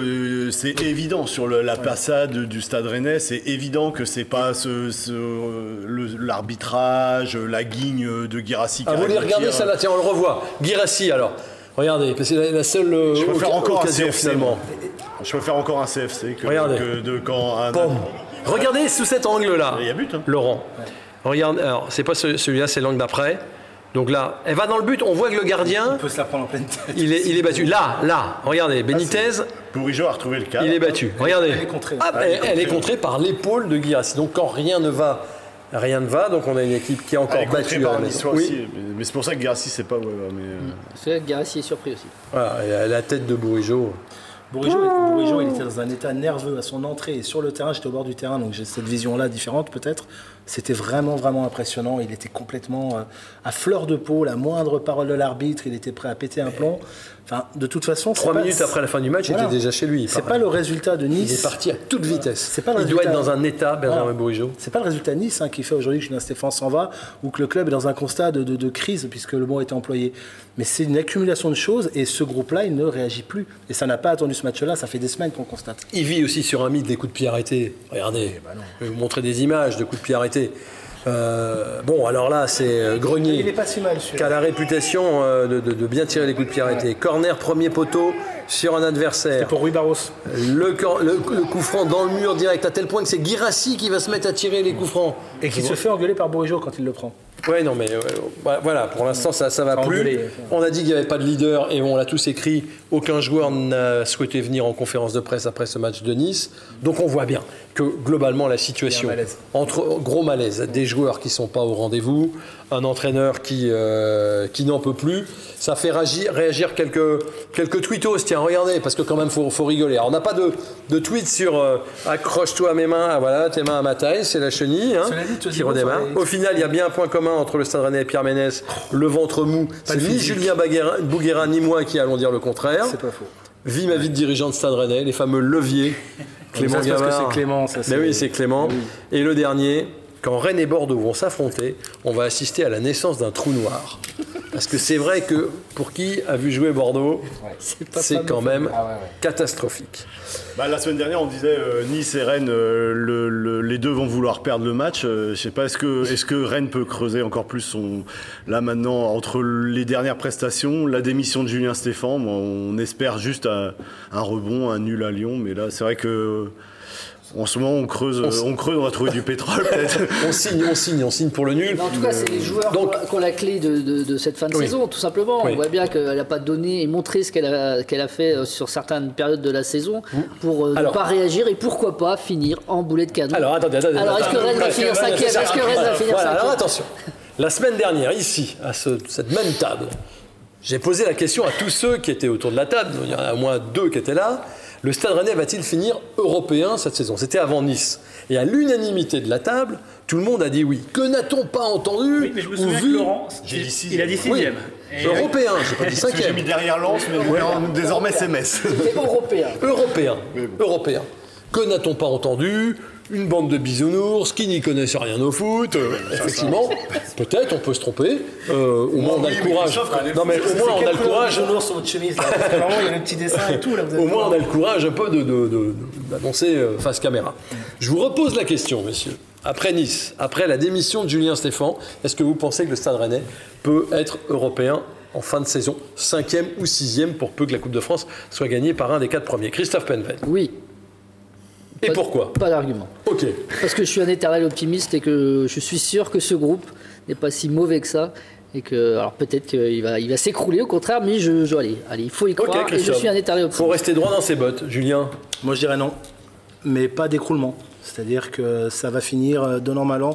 c'est évident sur la passade du Stade Rennais, c'est évident que c'est pas ce, ce, euh, l'arbitrage, la guigne de Guirassi. Ah, vous voulez regarder ça là Tiens, on le revoit. Guirassi alors. Regardez, parce que c'est la, seule euh, Je préfère oca- encore un CFC. finalement. Je préfère encore un CFC que, Regardez. que de quand un. Bon. Regardez sous cet angle-là, Il y a but. Hein. Laurent. Regarde, alors c'est pas ce- celui-là, c'est l'angle d'après. Donc là, elle va dans le but. On voit que le gardien, On peut se la prendre en pleine tête. il est, il est battu. Là, là, regardez, Benitez, Bourigeau a retrouvé le cadre. il est battu. Regardez. Elle est contrée. Hop, elle, elle est contrée par l'épaule de Guirassi. Donc quand rien ne va, rien ne va. Donc on a une équipe qui est encore Elle est contrée battue. par la Niçois maison. aussi. Oui. Mais, c'est pour ça que Guirassi c'est pas. ouais, mais, euh, C'est vrai que Garassi est surpris aussi. Voilà, et la tête de Bourigeau. Bourigeau, il était dans un état nerveux à son entrée et sur le terrain, j'étais au bord du terrain, donc j'ai cette vision-là différente peut-être. C'était vraiment, vraiment impressionnant. Il était complètement euh, à fleur de peau, la moindre parole de l'arbitre, il était prêt à péter un plomb. Enfin, de toute façon, Trois pas- minutes après la fin du match, il était déjà chez lui. C'est pas le résultat de Nice. Il est parti à toute vitesse. C'est pas le il doit être dans un état, Benjamin Voilà. C'est pas le résultat de Nice hein, qui fait aujourd'hui que Julien Stéphane s'en va ou que le club est dans un constat de, de- de crise, puisque le mot est employé. Mais c'est une accumulation de choses et ce groupe-là, il ne réagit plus. Et ça n'a pas attendu ce match-là, ça fait des semaines qu'on constate. Il vit aussi sur un mythe des coups de pied arrêtés. Regardez, je vais vous montrer des images de coups de pied arrêtés. Euh, bon, alors là, c'est euh, Il Grenier est pas si mal, qui a la réputation euh, de, de- de bien tirer les coups de pied arrêtés. Corner, premier poteau sur un adversaire. Pour Rui Barros. Le, cor- le- le coup franc dans le mur direct, à tel point que c'est Girassi qui va se mettre à tirer les coups francs. Et qui se fait engueuler par Bourigeau quand il le prend. Ouais, non, mais euh, voilà, voilà, pour l'instant, ça ça va plus. On a dit qu'il n'y avait pas de leader et on l'a tous écrit. Aucun joueur n'a souhaité venir en conférence de presse après ce match de Nice. Donc on voit bien que globalement, la situation, malaise. entre gros malaise, des joueurs qui sont pas au rendez-vous, un entraîneur qui, euh, qui n'en peut plus, ça fait réagir, réagir quelques, quelques tweetos. Tiens, regardez, parce que quand même, faut, faut rigoler. Alors, on n'a pas de, de tweet sur euh, accroche-toi à mes mains, ah, voilà, tes mains à ma taille, c'est la chenille hein, dit, qui redémarre. Au final, il y a bien un point commun entre le Stade Rennais et Pierre Ménès, le ventre mou. C'est ni. Julien Bouguera ni moi qui allons dire le contraire. C'est pas faux. Vie ma vie de dirigeant de Stade Rennais, les fameux leviers. Clément ça, c'est parce que Gavard. c'est Clément, ça, Mais oui, c'est Clément. Et le dernier, quand Rennes et Bordeaux vont s'affronter, on va assister à la naissance d'un trou noir. Parce que c'est vrai que pour qui a vu jouer Bordeaux, c'est quand même Ah ouais, ouais. catastrophique. Bah, la semaine dernière, on disait euh, Nice et Rennes, euh, le- le- les deux vont vouloir perdre le match. Euh, je sais pas, est-ce que, Rennes peut creuser encore plus son. Là maintenant, entre les dernières prestations, la démission de Julien Stéphan, bon, on espère juste un, un rebond, un nul à Lyon. Mais là, c'est vrai que. En ce moment, on creuse, euh, on creuse, on va trouver du pétrole peut-être. On signe, on signe, on signe pour le nul. Mais en tout cas, c'est les joueurs Donc- qui ont- la clé de, de- de cette fin de Oui. saison, tout simplement. Oui. On voit bien qu'elle n'a pas donné et montré ce qu'elle a, qu'elle a fait euh, sur certaines périodes de la saison pour euh, ne Alors- pas réagir et pourquoi pas finir en boulet de canon. Alors attendez, attendez. Alors, est-ce que. Rennes va finir cinquième Est-ce que Rennes va finir Voilà, alors attention. La semaine dernière, ici, à ce- cette même table, j'ai posé la question à tous ceux qui étaient autour de la table, il y en a au moins deux qui étaient là, le Stade Rennais va-t-il finir européen cette saison? C'était avant Nice. Et à l'unanimité de la table, tout le monde a dit oui. Que n'a-on pas entendu Oui, mais je me ou souviens que vu Laurent, J'ai dit il sixième. a dit sixième. Et- Européen, j'ai pas dit que j'ai cinquième. mis derrière Lens, mais désormais c'est Metz. Européen. Européen. Européen. Que n'a-on pas entendu Une bande de bisounours qui n'y connaissent rien au foot. Euh, effectivement, peut-être on peut se tromper. Euh, au moins on a le courage. Non mais au moins on a le courage. Au moins on a le courage un peu de, de- de- d'annoncer euh, face caméra. Je vous repose la question, messieurs. Après Nice, après la démission de Julien Stéphan, est-ce que vous pensez que le Stade Rennais peut être européen en fin de saison, cinquième ou sixième, pour peu que la Coupe de France soit gagnée par un des quatre premiers? Christophe Penven. Oui. Et Pas- pourquoi Pas d'argument. Ok. Parce que je suis un éternel optimiste et que je suis sûr que ce groupe n'est pas si mauvais que ça. Et que, alors peut-être qu'il va, il va s'écrouler, au contraire, mais je, je- allez, allez, il faut y croire. et je suis un éternel faut optimiste. rester droit dans ses bottes. Julien Moi, je dirais non. Mais pas d'écroulement. C'est-à-dire que ça va finir euh, donnant malin.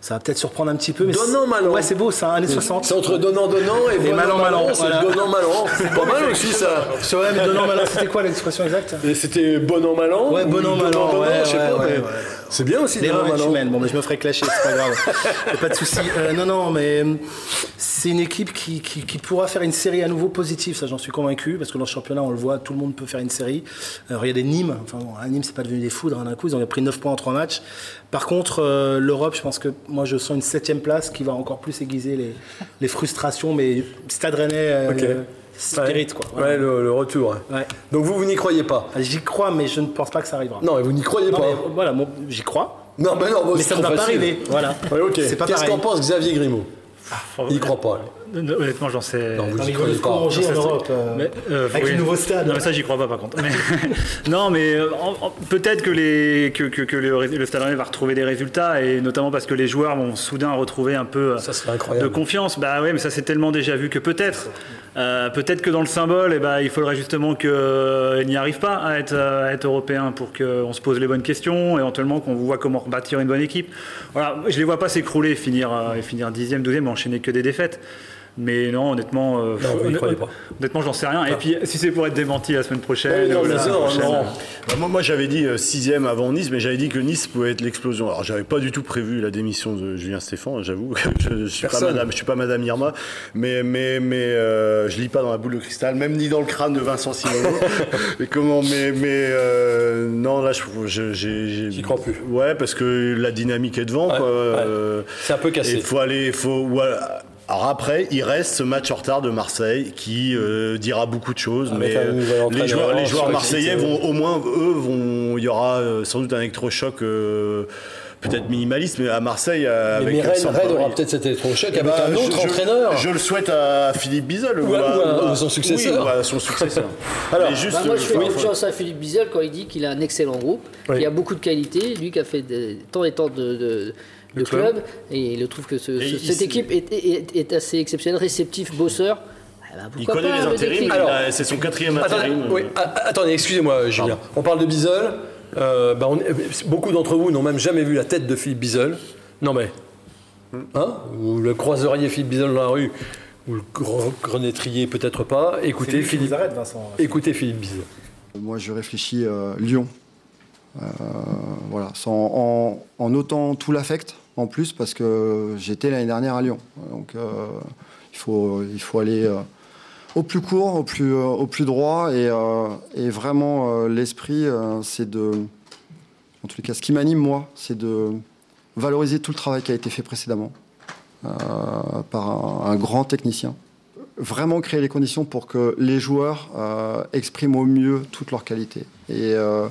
Ça va peut-être surprendre un petit peu. Mais Donnant malin. Ouais, c'est beau, ça, années 60. C'est entre donnant donnant et, Et malin, malin, c'est voilà. donnant. C'est pas mal aussi ça. C'est vrai, mais donnant malin, c'était quoi l'expression exacte? C'était bon an mal an Ouais, ou bon an, mal donnant, an, donnant, ouais, je sais pas, mais. C'est bien aussi L'erreur est humaine. Bon, mais je me ferai clasher, c'est pas grave. Y a pas de souci. Euh, non, non, mais euh, c'est une équipe qui, qui- qui pourra faire une série à nouveau positive, ça j'en suis convaincu, parce que dans le championnat, on le voit, tout le monde peut faire une série. Euh, regardez Nîmes, enfin bon, à Nîmes, c'est pas devenu des foudres hein, d'un coup, ils ont pris 9 points en 3 matchs. Par contre, euh, l'Europe, je pense que moi je sens une septième place qui va encore plus aiguiser les, les frustrations, mais Stade Rennais, spirit quoi. Ouais, le, le retour. Ouais. Donc vous, vous n'y croyez pas? Ah, J'y crois, mais je ne pense pas que ça arrivera. Non, vous n'y croyez Non, pas. mais voilà, moi, j'y crois. Non, mais non, bon, Mais ça ne va pas arriver. Voilà. Ouais, ok. C'est pas Qu'est-ce qu'en pense Xavier Grimaud? Faut- Il y croit pas. Honnêtement, j'en sais. Non, vous Non, y croyez pas. en Europe. euh, Mais, euh, avec oui. le nouveau stade. Non, mais ça, j'y crois pas, par contre. Mais- non, mais euh, peut-être que, les, que, que, que le, le Stade Rennais va retrouver des résultats, et notamment parce que les joueurs vont soudain retrouver un peu Ça de incroyable. confiance. Bah ouais, mais ça, c'est tellement déjà vu que peut-être. euh, peut-être que dans le symbole, eh ben, il faudrait justement qu'il n'y arrive pas à être, à être européen pour qu'on se pose les bonnes questions, éventuellement qu'on voit comment rebâtir une bonne équipe. Voilà, je les vois pas s'écrouler, finir, euh, et finir dixième, douzième, enchaîner que des défaites. Mais non, honnêtement, euh, Non, pas. honnêtement, j'en sais rien. Et puis, si c'est pour être démenti la semaine prochaine, non, ou mais la ça, semaine prochaine, non. Bah, moi, moi, j'avais dit euh, sixième avant Nice, mais j'avais dit que Nice pouvait être l'explosion. Alors j'avais pas du tout prévu la démission de Julien Stéphan, j'avoue. je, je suis pas. Madame, je suis pas Madame Irma, mais mais mais euh, je lis pas dans la boule de cristal, même ni dans le crâne de Vincent Simoneau. mais comment Mais mais euh, non là, je J'y crois plus. Ouais, parce que la dynamique est devant. Ouais, quoi. ouais. Euh, C'est un peu cassé. il faut aller, faut. voilà. Alors après, il reste ce match en retard de Marseille qui euh, dira beaucoup de choses, Avec mais euh, les joueurs, les marseillais vont au moins, eux, vont. Il y aura euh, sans doute un électrochoc. euh, Peut-être minimaliste, mais à Marseille, Mais, avec mais Rennes, Rennes aura peut-être cet électrochoc avec Bah, un autre je- entraîneur. Je le souhaite à Philippe Bizel Ou à- ou à- ou son successeur. Oui, ou à son successeur. Alors, juste, Bah, moi, je fais confiance à Philippe Bizel quand il dit qu'il a un excellent groupe, Oui. qu'il a beaucoup de qualité, lui qui a fait des- tant et tant de, de- le, club. et il trouve que ce- Et ce- il- cette équipe est, est- est assez exceptionnelle, réceptif, bosseur. Ah bah, Il connaît pas, les le intérims, c'est son quatrième Attendez, intérim. oui, a- a- attendez, excusez-moi, Julien. On parle de Bizel. Euh, bah, on- beaucoup d'entre vous n'ont même jamais vu la tête de Philippe Bizel. Non mais, hein Vous le croiseriez Philippe Bizel dans la rue, ou le gre- grenétrier peut-être pas. Écoutez Philippe, arrête, Vincent. écoutez Philippe Bizel. Moi, je réfléchis euh, Lyon. Euh, voilà, sans- en, en notant tout l'affect en plus, parce que j'étais l'année dernière à Lyon. Donc, euh, il, faut, il faut aller euh, au plus court, au plus, euh, au plus droit. Et, et vraiment, l'esprit, c'est de. En les cas, ce qui m'anime, moi, c'est de valoriser tout le travail qui a été fait précédemment par un grand technicien vraiment créer les conditions pour que les joueurs euh, expriment au mieux toutes leurs qualités. Et euh,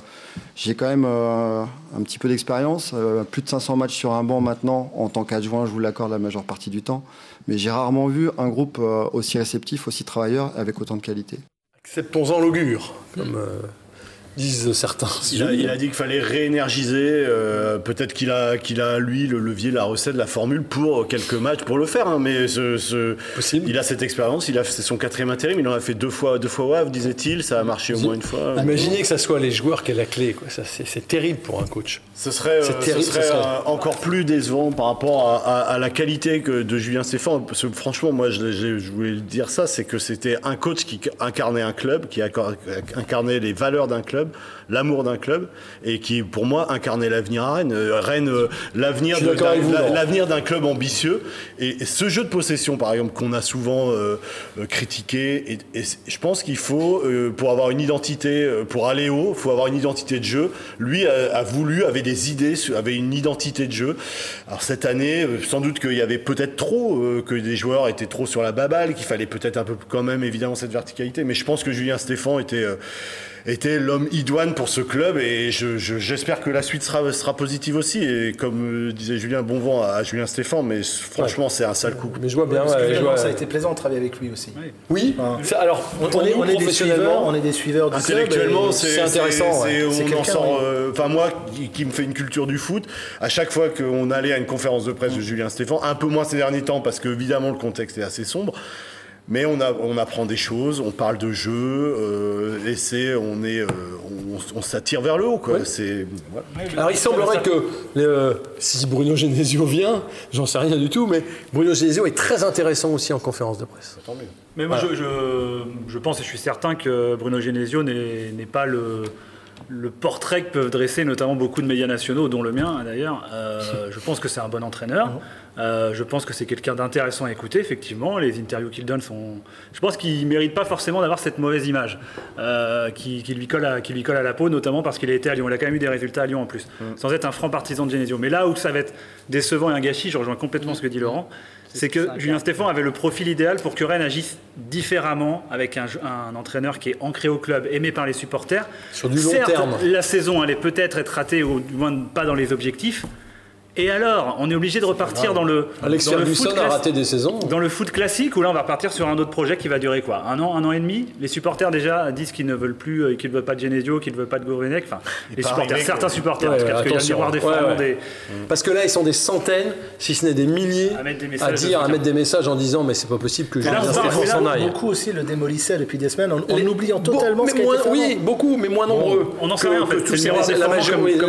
j'ai quand même euh, un petit peu d'expérience, plus de 500 matchs sur un banc maintenant en tant qu'adjoint, je vous l'accorde la majeure partie du temps, mais j'ai rarement vu un groupe aussi réceptif, aussi travailleur, avec autant de qualité. Acceptons-en l'augure, disent certains. Il a, il a dit qu'il fallait réénergiser. euh, Peut-être qu'il a, qu'il a, lui, le levier, la recette, la formule pour quelques matchs pour le faire. hein, mais ce, ce- Possible. il a cette expérience. Il a c'est son quatrième intérim. Il en a fait deux fois, deux fois WAV, disait-il. Ça a marché au moins une fois. Imaginez que ça soit les joueurs qui aient la clé. quoi. Ça, c'est, c'est terrible pour un coach. Ce serait, C'est euh, terrible, ce serait, ce serait- euh, encore plus décevant par rapport à, à- à la qualité que de Julien Stéphane. Parce que franchement, moi, je, l'ai- je l'ai- je voulais dire ça, c'est que c'était un coach qui incarnait un club, qui incarnait les valeurs d'un club, l'amour d'un club, et qui, pour moi, incarnait l'avenir à Rennes. Euh, Rennes, euh, l'avenir l'avenir d'un club ambitieux. Et, et ce jeu de possession, par exemple, qu'on a souvent euh, critiqué, et, je pense qu'il faut, euh, pour avoir une identité, pour aller haut, il faut avoir une identité de jeu. Lui a, a voulu, avait des idées, avait une identité de jeu. Alors cette année, sans doute qu'il y avait peut-être trop, euh, que des joueurs étaient trop sur la baballe, qu'il fallait peut-être un peu quand même évidemment cette verticalité. Mais je pense que Julien Stéphan était était l'homme idoine pour ce club et je- je- j'espère que la suite sera, sera positive aussi. Et comme euh, disait Julien, bon vent à, à Julien Stéphan, mais franchement, c'est un sale coup. Mais je vois bien. Parce que ouais, je finalement, vois- ça a été plaisant de travailler avec lui aussi. Oui. Enfin, alors, on, pour est, on est des suiveurs, on est des suiveurs du club. Intellectuellement, c'est intéressant, on en sort. euh, Enfin, moi, qui, qui me fait une culture du foot, à chaque fois qu'on allait à une conférence de presse de Julien Stéphan, un peu moins ces derniers temps, parce que évidemment le contexte est assez sombre. Mais on, a, on apprend des choses, on parle de jeu, euh, et c'est, on est, euh, on, on s'attire vers le haut, quoi. Ouais. C'est, voilà. Alors il semblerait que euh, si Bruno Genesio vient, j'en sais rien du tout, mais Bruno Genesio est très intéressant aussi en conférence de presse. Mais moi, je, je- je pense et je suis certain que Bruno Genesio n'est n'est pas le, le portrait que peuvent dresser notamment beaucoup de médias nationaux, dont le mien hein, d'ailleurs. Euh, je pense que c'est un bon entraîneur. Euh, je pense que c'est quelqu'un d'intéressant à écouter, effectivement. Les interviews qu'il donne sont. Je pense qu'il ne mérite pas forcément d'avoir cette mauvaise image euh, qui, qui lui colle à, qui lui colle à la peau, notamment parce qu'il a été à Lyon. Il a quand même eu des résultats à Lyon en plus, sans être un franc partisan de Genesio. Mais là où ça va être décevant et un gâchis, je rejoins complètement ce que dit Laurent, c'est que Julien Stéphan avait le profil idéal pour que Rennes agisse différemment avec un, un entraîneur qui est ancré au club, aimé par les supporters. Sur du long Certes, terme. la saison allait peut-être être ratée, ou du moins pas dans les objectifs. Et alors, on est obligé de repartir dans le, Alex dans le foot Ferguson a class- raté des saisons. dans le foot classique, où là on va repartir sur un autre projet qui va durer quoi? Un an, un an et demi? Les supporters déjà disent qu'ils ne veulent plus, euh, qu'ils ne veulent pas de Genesio, qu'ils ne veulent pas de Gourvenec. Enfin, les supporters, arrivé, certains supporters, Ouais, en tout cas, parce qu'il y a miroir des ouais, ouais. des- Parce que là, ils sont des centaines, si ce n'est des milliers, À mettre des à messages de dire, à mettre des messages en disant mais c'est pas possible que Julien on parle- Stéphane mais là, s'en aille. Beaucoup aussi le démolissaient depuis des semaines en, en oubliant totalement mais ce moins- Oui, beaucoup, mais moins nombreux. on en sait rien, en fait. que C'est la majorité-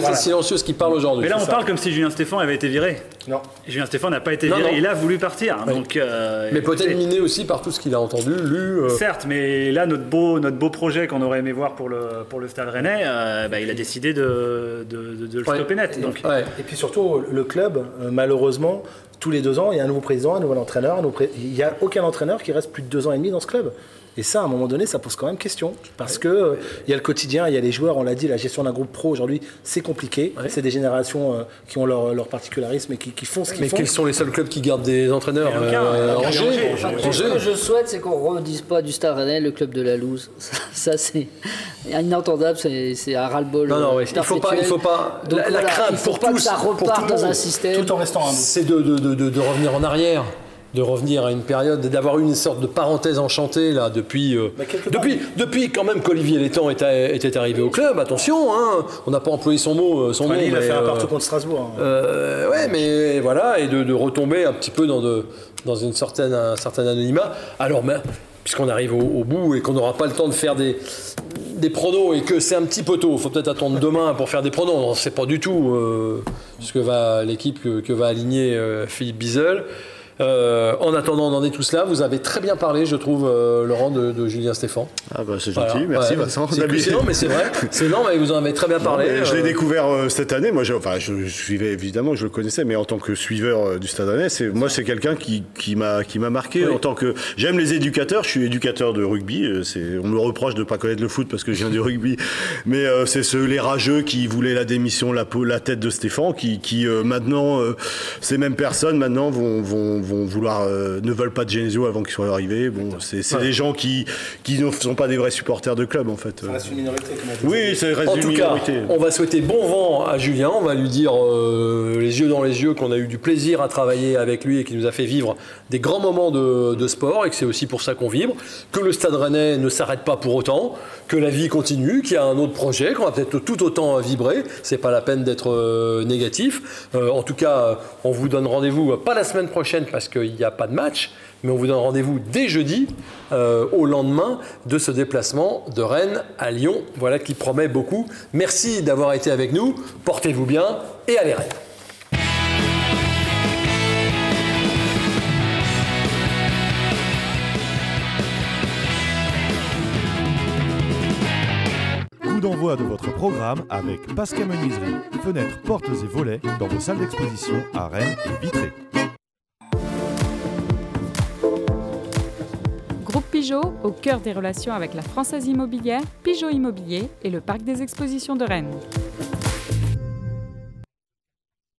voilà. silencieuse qui parlent aujourd'hui. Mais là, on ça. parle comme si Julien Stéphan avait été viré. Non. Julien Stéphan n'a pas été Non, viré, non. il a voulu partir. Donc, euh, Mais peut-être miné aussi par tout ce qu'il a entendu, lu. euh, Certes, mais là, notre beau, notre beau projet qu'on aurait aimé voir pour le, pour le Stade Rennais, euh, bah, il a décidé de, de, de- de le Ouais. stopper net. Donc, ouais. Et puis surtout, le club, malheureusement, tous les deux ans, il y a un nouveau président, un nouvel entraîneur. un nouveau pré- Il n'y a aucun entraîneur qui reste plus de deux ans et demi dans ce club. Et ça, à un moment donné, ça pose quand même question. Parce que euh, il y a le quotidien, il y a les joueurs, on l'a dit, la gestion d'un groupe pro aujourd'hui, c'est compliqué. C'est des générations euh, qui ont leur, leur particularisme et qui, qui font ce qu'ils Mais font. quels sont les seuls clubs qui gardent des entraîneurs. Euh, Angers, ce que je souhaite, c'est qu'on ne redise pas du Stade Rennais le club de la loose. Ça, ça, c'est inentendable, c'est un ras-le-bol. Non, non, ouais, il faut pas, il faut pas. Donc la, la voilà, crainte il faut pour pas tous, que ça le dans un système. Tout en restant c'est de, de, de, de- de revenir en arrière. De revenir à une période, d'avoir eu une sorte de parenthèse enchantée là depuis, euh, part, depuis, quand même qu'Olivier Létang était, était arrivé au club. Attention, hein, on n'a pas employé son mot, euh, son Enfin, mot. il a fait un euh, partout contre Strasbourg. hein. euh, ouais, mais voilà, et de, de retomber un petit peu dans, de, dans une certaine, un certain anonymat. Alors, mais, puisqu'on arrive au, au bout et qu'on n'aura pas le temps de faire des, des pronos et que c'est un petit peu tôt, il faut peut-être attendre demain pour faire des pronos. On ne sait pas du tout euh, ce que va l'équipe que, que va aligner euh, Philippe Bizel. Euh, en attendant d'en est tout cela, vous avez très bien parlé, je trouve, euh, Laurent, de, de Julien Stéphane. Ah bah c'est Voilà. gentil, merci Ouais, Vincent. C'est non, mais c'est vrai. C'est non, mais vous en avez très bien parlé. je l'ai euh, découvert euh, cette année. Moi, je, enfin, je, je suivais évidemment, je le connaissais, mais en tant que suiveur du Stade Rennais, c'est moi, c'est quelqu'un qui, qui m'a qui m'a marqué. Oui. En tant que j'aime les éducateurs, je suis éducateur de rugby. C'est, on me reproche de pas connaître le foot parce que je viens du rugby, mais c'est ceux les rageux qui voulaient la démission, la peau, la tête de Stéphane, qui, qui maintenant ces mêmes personnes maintenant vont vont, vont vouloir euh, ne veulent pas de Genesio avant qu'il soit arrivé. Bon, c'est, Ouais. des gens qui qui ne sont pas des vrais supporters de club en fait. Ça reste une minorité, comme on dit. Oui, ça reste En une tout cas, minorité. on va souhaiter bon vent à Julien. On va lui dire euh, les yeux dans les yeux qu'on a eu du plaisir à travailler avec lui et qu'il nous a fait vivre des grands moments de, de sport et que c'est aussi pour ça qu'on vibre. Que le Stade Rennais ne s'arrête pas pour autant, que la vie continue, qu'il y a un autre projet, qu'on va peut-être tout autant vibrer. C'est pas la peine d'être euh, négatif. Euh, en tout cas, on vous donne rendez-vous pas la semaine prochaine parce qu'il n'y a pas de match, mais on vous donne rendez-vous dès jeudi euh, au lendemain de ce déplacement de Rennes à Lyon. Voilà qui promet beaucoup. Merci d'avoir été avec nous. Portez-vous bien et allez Rennes. Coup d'envoi de votre programme avec Pascal Menuiserie, fenêtres, portes et volets dans vos salles d'exposition à Rennes et Vitré. Pigeot, au cœur des relations avec la Française Immobilière, Pigeot Immobilier et le Parc des Expositions de Rennes.